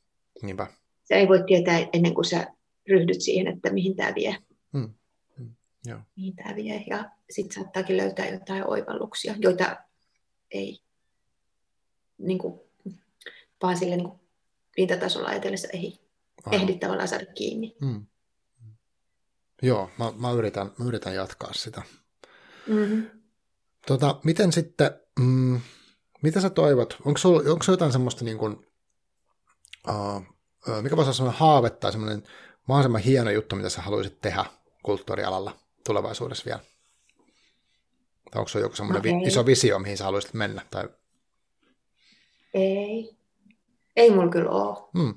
Niinpä. Se ei voi tietää ennen kuin sä ryhdyt siihen, että mihin tämä vie. Mm. Mm. Joo. Mihin tämä vie. Ja sitten saattaakin löytää jotain oivalluksia, joita ei niin kuin, vaan sille niin kuin, pintatasolla ajatellessa ei ehdi tavallaan saada kiinni. Mm. Joo, mä, mä, yritän, mä yritän jatkaa sitä. Mm-hmm. Tota, miten sitten, mm, mitä sä toivot? Onko sulla, onko jotain semmoista niin kuin, uh, mikä voisi olla semmoinen haave tai semmoinen mahdollisimman hieno juttu, mitä sä haluaisit tehdä kulttuurialalla tulevaisuudessa vielä? Tai onko se joku semmoinen no vi- iso visio, mihin sä haluaisit mennä? Tai... Ei. Ei mulla kyllä ole. Hmm.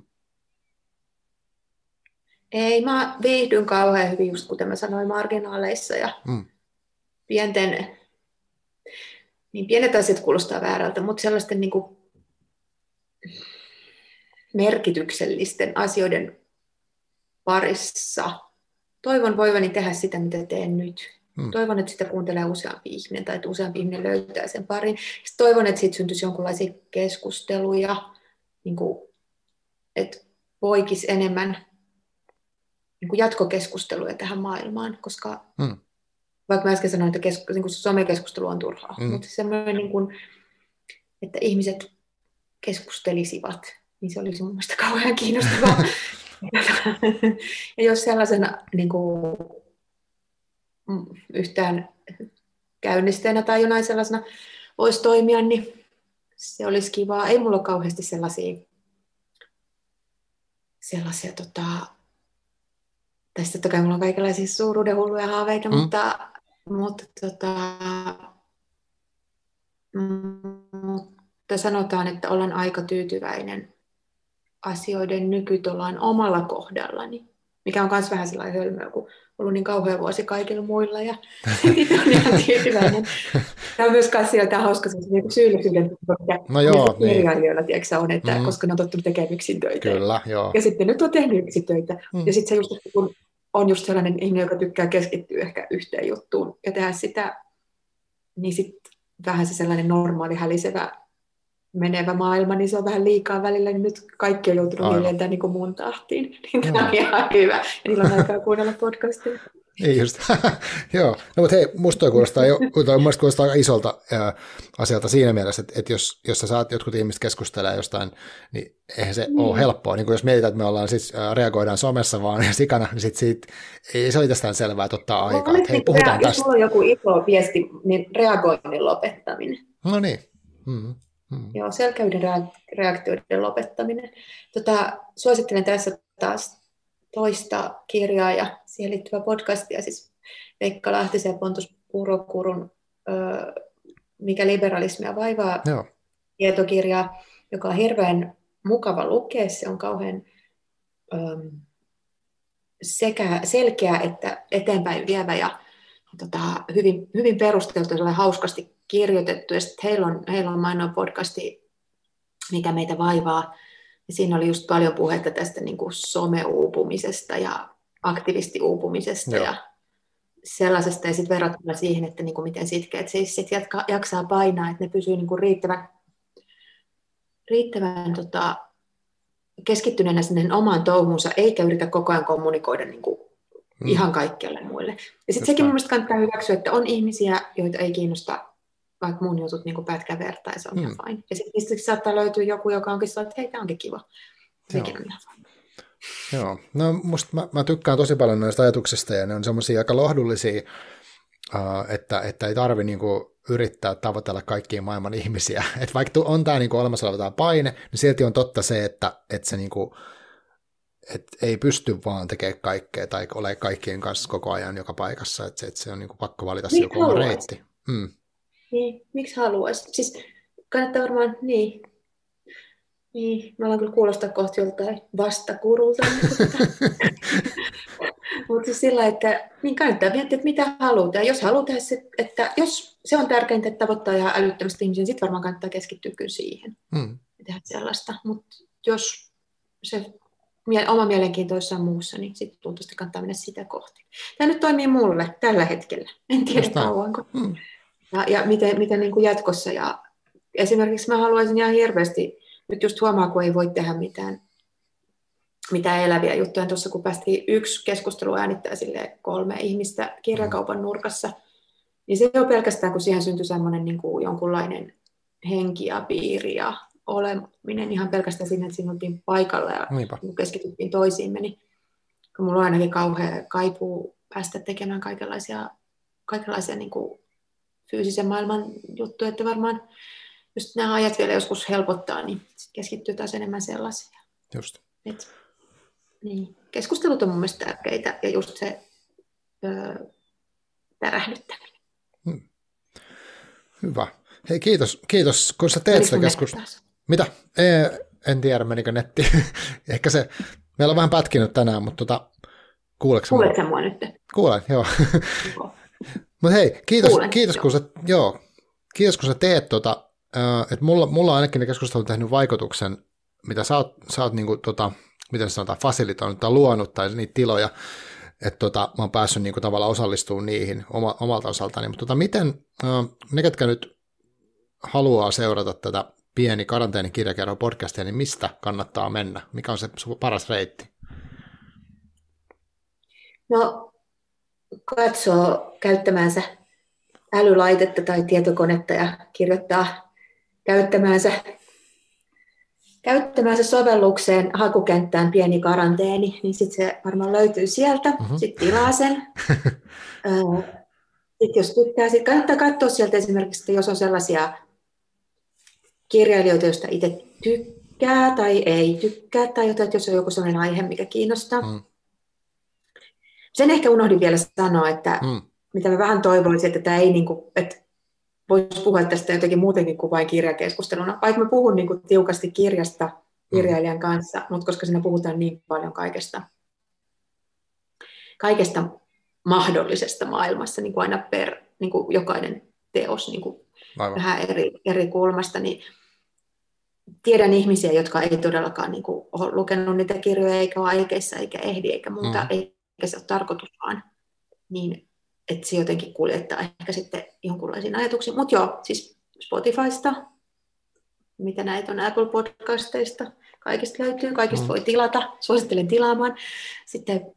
Ei, mä viihdyn kauhean hyvin, just kuten mä sanoin, marginaaleissa ja mm. pienten, niin pienet asiat kuulostaa väärältä, mutta sellaisten niin kuin merkityksellisten asioiden parissa. Toivon voivani tehdä sitä, mitä teen nyt. Mm. Toivon, että sitä kuuntelee useampi ihminen tai että useampi ihminen löytää sen parin. Sitten toivon, että siitä syntyisi jonkinlaisia keskusteluja, niin kuin, että poikisi enemmän niin kuin jatkokeskusteluja tähän maailmaan, koska mm. Vaikka mä äsken sanoin, että kesku, niin kuin somekeskustelu on turhaa, mm. mutta semmoinen, niin kuin, että ihmiset keskustelisivat, niin se olisi mun mielestä kauhean kiinnostavaa. ja jos sellaisena niin kuin, mm, yhtään käynnisteenä tai jonain sellaisena voisi toimia, niin se olisi kivaa. Ei mulla ole kauheasti sellaisia, sellaisia tota, Tässä totta kai mulla on kaikenlaisia suuruuden hulluja haaveita, mm. mutta, mutta, tota, mutta sanotaan, että olen aika tyytyväinen asioiden nykytolaan omalla kohdallani, mikä on myös vähän sellainen hölmöä, kun ollut niin kauhea vuosi kaikilla muilla ja itse on ihan tyytyväinen. Tämä on myös sieltä hauska se niin syyllisyyden no joo, niin. kirjailijoilla tiedätkö, on, että mm. koska ne on tottunut tekemään yksin töitä. Kyllä, joo. Ja sitten nyt on tehnyt yksin töitä. Mm. Ja sitten se just, kun on just sellainen ihminen, joka tykkää keskittyä ehkä yhteen juttuun ja tehdä sitä, niin sitten vähän se sellainen normaali hälisevä menevä maailma, niin se on vähän liikaa välillä, niin nyt kaikki on joutunut hiljentämään niin muun tahtiin. Niin tämä on ihan hyvä. Ja niillä on aikaa kuunnella podcastia. Niin just, joo. No mutta hei, musta toi kuulostaa, jo, toi kuulostaa aika isolta ää, asialta siinä mielessä, että, että jos, jos sä saat jotkut ihmiset keskustelemaan jostain, niin eihän se mm. ole helppoa. Niin kuin jos mietitään, että me ollaan siis, ää, reagoidaan somessa vaan ja sikana, niin sit siitä, ei se ole itsestään selvää, että ottaa aikaa. Että hei, puhutaan rea- tästä. Jos on joku iso viesti, niin reagoinnin lopettaminen. No niin. Mm-hmm. Mm. Joo, selkeyden reaktioiden lopettaminen. Tota, suosittelen tässä taas toista kirjaa ja siihen liittyvää podcastia, siis Veikka Lahtisen ja Pontus Purokurun Mikä liberalismia vaivaa Joo. tietokirjaa, joka on hirveän mukava lukea. Se on kauhean ähm, sekä selkeä että eteenpäin vievä ja tota, hyvin, hyvin perusteltu ja hauskasti kirjoitettu. Ja sitten heillä on, heillä on mainoa podcasti, mikä meitä vaivaa. Ja siinä oli just paljon puhetta tästä niin kuin someuupumisesta ja aktivistiuupumisesta Joo. ja sellaisesta. Ja sitten verrattuna siihen, että niin kuin miten sitkeät siis sit jatka, jaksaa painaa, että ne pysyy niin kuin riittävän, riittävän tota, keskittyneenä sinne omaan touhunsa, eikä yritä koko ajan kommunikoida niin kuin mm. ihan kaikkialle muille. Ja sitten sekin mielestäni kannattaa hyväksyä, että on ihmisiä, joita ei kiinnosta vaikka mun jutut niin pätkä verta, ja se on mm. ihan fine. Ja sitten niistä saattaa löytyä joku, joka onkin sellainen, että hei, tämä onkin kiva. Sekin on ihan fine. Joo, no musta mä, mä tykkään tosi paljon näistä ajatuksista, ja ne on semmoisia aika lohdullisia, uh, että, että ei tarvi niinku yrittää tavoitella kaikkia maailman ihmisiä. Et vaikka on tämä niinku olemassa oleva paine, niin silti on totta se, että, että se niinku, et ei pysty vaan tekemään kaikkea tai ole kaikkien kanssa koko ajan joka paikassa, että se, että se on niinku pakko valita se joku oma reitti. Mm. Niin, miksi haluaisi? Siis kannattaa varmaan, niin. Niin, mä alan kyllä kuulostaa kohta joltain vastakurulta. Mutta siis sillä, että niin kannattaa miettiä, että mitä halutaan. Jos halutaan, se, että jos se on tärkeintä, että tavoittaa ihan älyttömästi ihmisiä, niin sitten varmaan kannattaa keskittyä kyllä siihen. Hmm. Tehdä sellaista. Mutta jos se oma mielenkiinto jossain muussa, niin sitten tuntuu, kannattaa mennä sitä kohti. Tämä nyt toimii mulle tällä hetkellä. En tiedä kauanko. Hmm ja, ja miten, miten niin kuin jatkossa. Ja esimerkiksi mä haluaisin ihan hirveästi, nyt just huomaa, kun ei voi tehdä mitään, mitään eläviä juttuja. Tuossa kun päästiin yksi keskustelu äänittää sille kolme ihmistä kirjakaupan nurkassa, niin se on pelkästään, kun siihen syntyi semmoinen niin kuin jonkunlainen henki ja piiri ja oleminen ihan pelkästään siinä, että siinä oltiin paikalla ja Niinpä. keskityttiin toisiimme, niin kun mulla on ainakin kauhea kaipuu päästä tekemään kaikenlaisia, kaikenlaisia niin kuin fyysisen maailman juttu, että varmaan just nämä ajat vielä joskus helpottaa, niin sit keskittyy taas enemmän sellaisia. Just. Et, niin. Keskustelut on mun mielestä tärkeitä ja just se öö, tärähdyttäminen. Hmm. Hyvä. Hei, kiitos, kiitos kun sä teet sitä keskustelua. Mitä? Ei, en tiedä, menikö netti. Ehkä se, meillä on vähän pätkinyt tänään, mutta tota, kuuleeko Kuuletko mua nyt? Kuulen, joo. Mutta hei, kiitos, Kuulen, kiitos, kun sä, joo, kiitos kun sä teet tota, että mulla, mulla on ainakin ne keskustelut tehnyt vaikutuksen, mitä sä oot, sä oot niinku, tota, miten sanotaan, fasilitoinut tai luonut tai niitä tiloja, että tota, mä oon päässyt niinku tavallaan osallistumaan niihin oma, omalta osaltani, mutta tota, miten ne, ketkä nyt haluaa seurata tätä pieni karanteenikirjakerro podcastia, niin mistä kannattaa mennä? Mikä on se paras reitti? No katsoo käyttämäänsä älylaitetta tai tietokonetta ja kirjoittaa käyttämäänsä, käyttämäänsä sovellukseen hakukenttään pieni karanteeni, niin sitten se varmaan löytyy sieltä. Uh-huh. Sitten tilaa sen. sitten jos tykkää, sitten kannattaa katsoa sieltä esimerkiksi, että jos on sellaisia kirjailijoita, joista itse tykkää tai ei tykkää, tai jotain, että jos on joku sellainen aihe, mikä kiinnostaa. Uh-huh sen ehkä unohdin vielä sanoa, että mm. mitä mä vähän toivoisin, että tämä ei niin kuin, että voisi puhua tästä jotenkin muutenkin kuin vain kirjakeskusteluna. Vaikka mä puhun niin kuin tiukasti kirjasta kirjailijan kanssa, mutta koska siinä puhutaan niin paljon kaikesta, kaikesta mahdollisesta maailmassa, niin kuin aina per niin kuin jokainen teos niin kuin vähän eri, eri kulmasta, niin tiedän ihmisiä, jotka ei todellakaan niin kuin, ole lukenut niitä kirjoja, eikä ole aikeissa, eikä ehdi, eikä muuta, mm. Eikä se ole tarkoituskaan, niin että se jotenkin kuljettaa ehkä sitten jonkunlaisiin ajatuksiin. Mutta joo, siis Spotifysta, mitä näitä on Apple Podcasteista, kaikista löytyy, kaikista mm. voi tilata, suosittelen tilaamaan. Sitten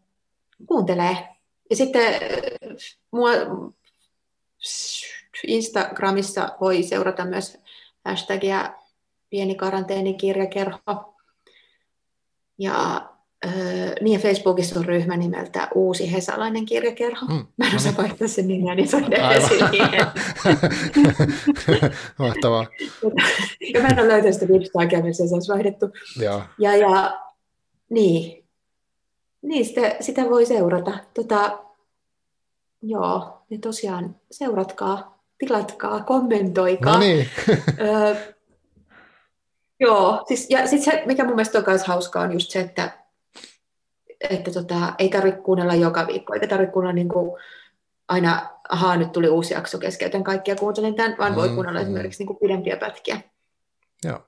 kuuntelee. Ja sitten äh, mua Instagramissa voi seurata myös hashtagia pieni karanteenikirjakerho. Ja Öö, niin Facebookissa on ryhmä nimeltä Uusi Hesalainen kirjakerho. Mm. Mä en osaa vaihtaa sen nimeä, niin se on Mahtavaa. ja mä en ole löytänyt sitä Vipstagia, missä se olisi vaihdettu. Joo. Ja, ja niin, niin sitä, sitä voi seurata. Tota, joo, ja tosiaan seuratkaa, tilatkaa, kommentoikaa. No niin. öö, joo, siis, ja sitten se, mikä mun mielestä on myös hauskaa, on just se, että että tota, ei tarvitse kuunnella joka viikko, eikä tarvitse kuunnella niin kuin aina, ahaa, nyt tuli uusi jakso keskeytän kaikkia kuuntelin tämän, vaan voi mm, kuunnella mm. esimerkiksi niin kuin pidempiä pätkiä. Joo.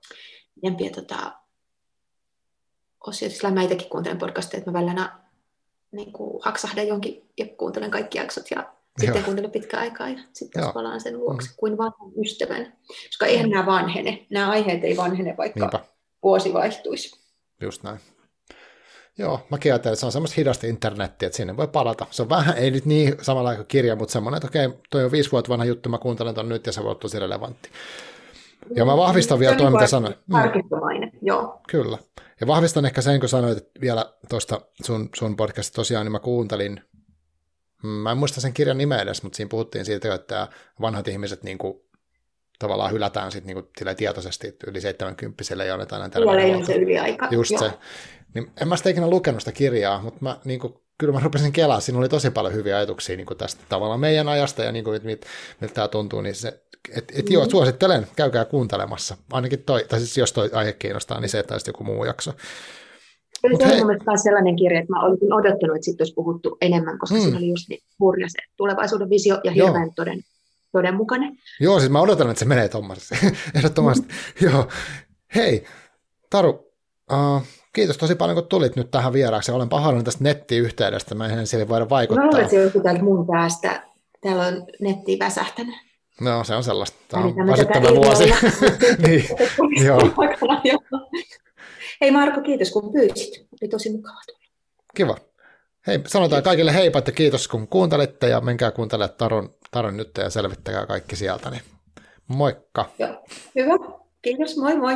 Pidempiä tota, osia. Siis mä itsekin kuuntelen podcasteja, että mä välillä niin kuin haksahdan jonkin ja kuuntelen kaikki jaksot ja sitten Joo. kuuntelen pitkä aikaa ja sitten taas palaan sen luokse mm. kuin vanhan ystävän. Koska eihän nämä vanhene, nämä aiheet ei vanhene, vaikka Niinpä. vuosi vaihtuisi. Just näin. Joo, mä ajattelen, että se on semmoista hidasta internettiä, että sinne voi palata. Se on vähän, ei nyt niin samalla kuin kirja, mutta semmoinen, että okei, toi on viisi vuotta vanha juttu, mä kuuntelen ton nyt ja se voi olla tosi relevantti. Ja mä vahvistan vielä tuon, mitä sanoin. Harkittavainen, mm. joo. Kyllä. Ja vahvistan ehkä sen, kun sanoit että vielä tuosta sun, sun podcastista tosiaan, niin mä kuuntelin, mä en muista sen kirjan nimeä edes, mutta siinä puhuttiin siitä, että vanhat ihmiset niin kuin, tavallaan hylätään sitten niin kuin, tietoisesti, yli 70 ei ole jotain terveydenhuoltoa. se yliaika. Just joo. se. Niin en mä sitä ikinä lukenut sitä kirjaa, mutta mä, niin kuin, kyllä mä rupesin kelaa, siinä oli tosi paljon hyviä ajatuksia niin kuin tästä tavallaan meidän ajasta ja niin kuin, miltä, miltä tämä tuntuu, niin se, et, et mm. joo, suosittelen, käykää kuuntelemassa. Ainakin toi, tai siis jos toi aihe kiinnostaa, niin se, että olisi joku muu jakso. Eli se on mielestäni sellainen kirja, että mä olisin odottanut, että siitä olisi puhuttu enemmän, koska mm. siinä oli just niin hurja se tulevaisuuden visio ja hirveän joo. toden, todenmukainen. Joo, siis mä odotan, että se menee tuommoisesti. Ehdottomasti. Mm. joo. Hei, Taru, uh, Kiitos tosi paljon, kun tulit nyt tähän vieraaksi. Olen pahoillani tästä nettiyhteydestä. Mä en siihen voida vaikuttaa. Mä että joku täältä mun päästä. Täällä on netti väsähtänyt. No, se on sellaista. Tämä on väsyttävä vuosi. niin, joo. Hei Marko, kiitos kun pyysit. Oli tosi mukava tulla. Kiva. Hei, sanotaan kaikille heipä, että kiitos kun kuuntelitte ja menkää kuuntelemaan Taron, Taron nyt ja selvittäkää kaikki sieltä. Niin moikka. Joo. Hyvä. Kiitos, moi moi.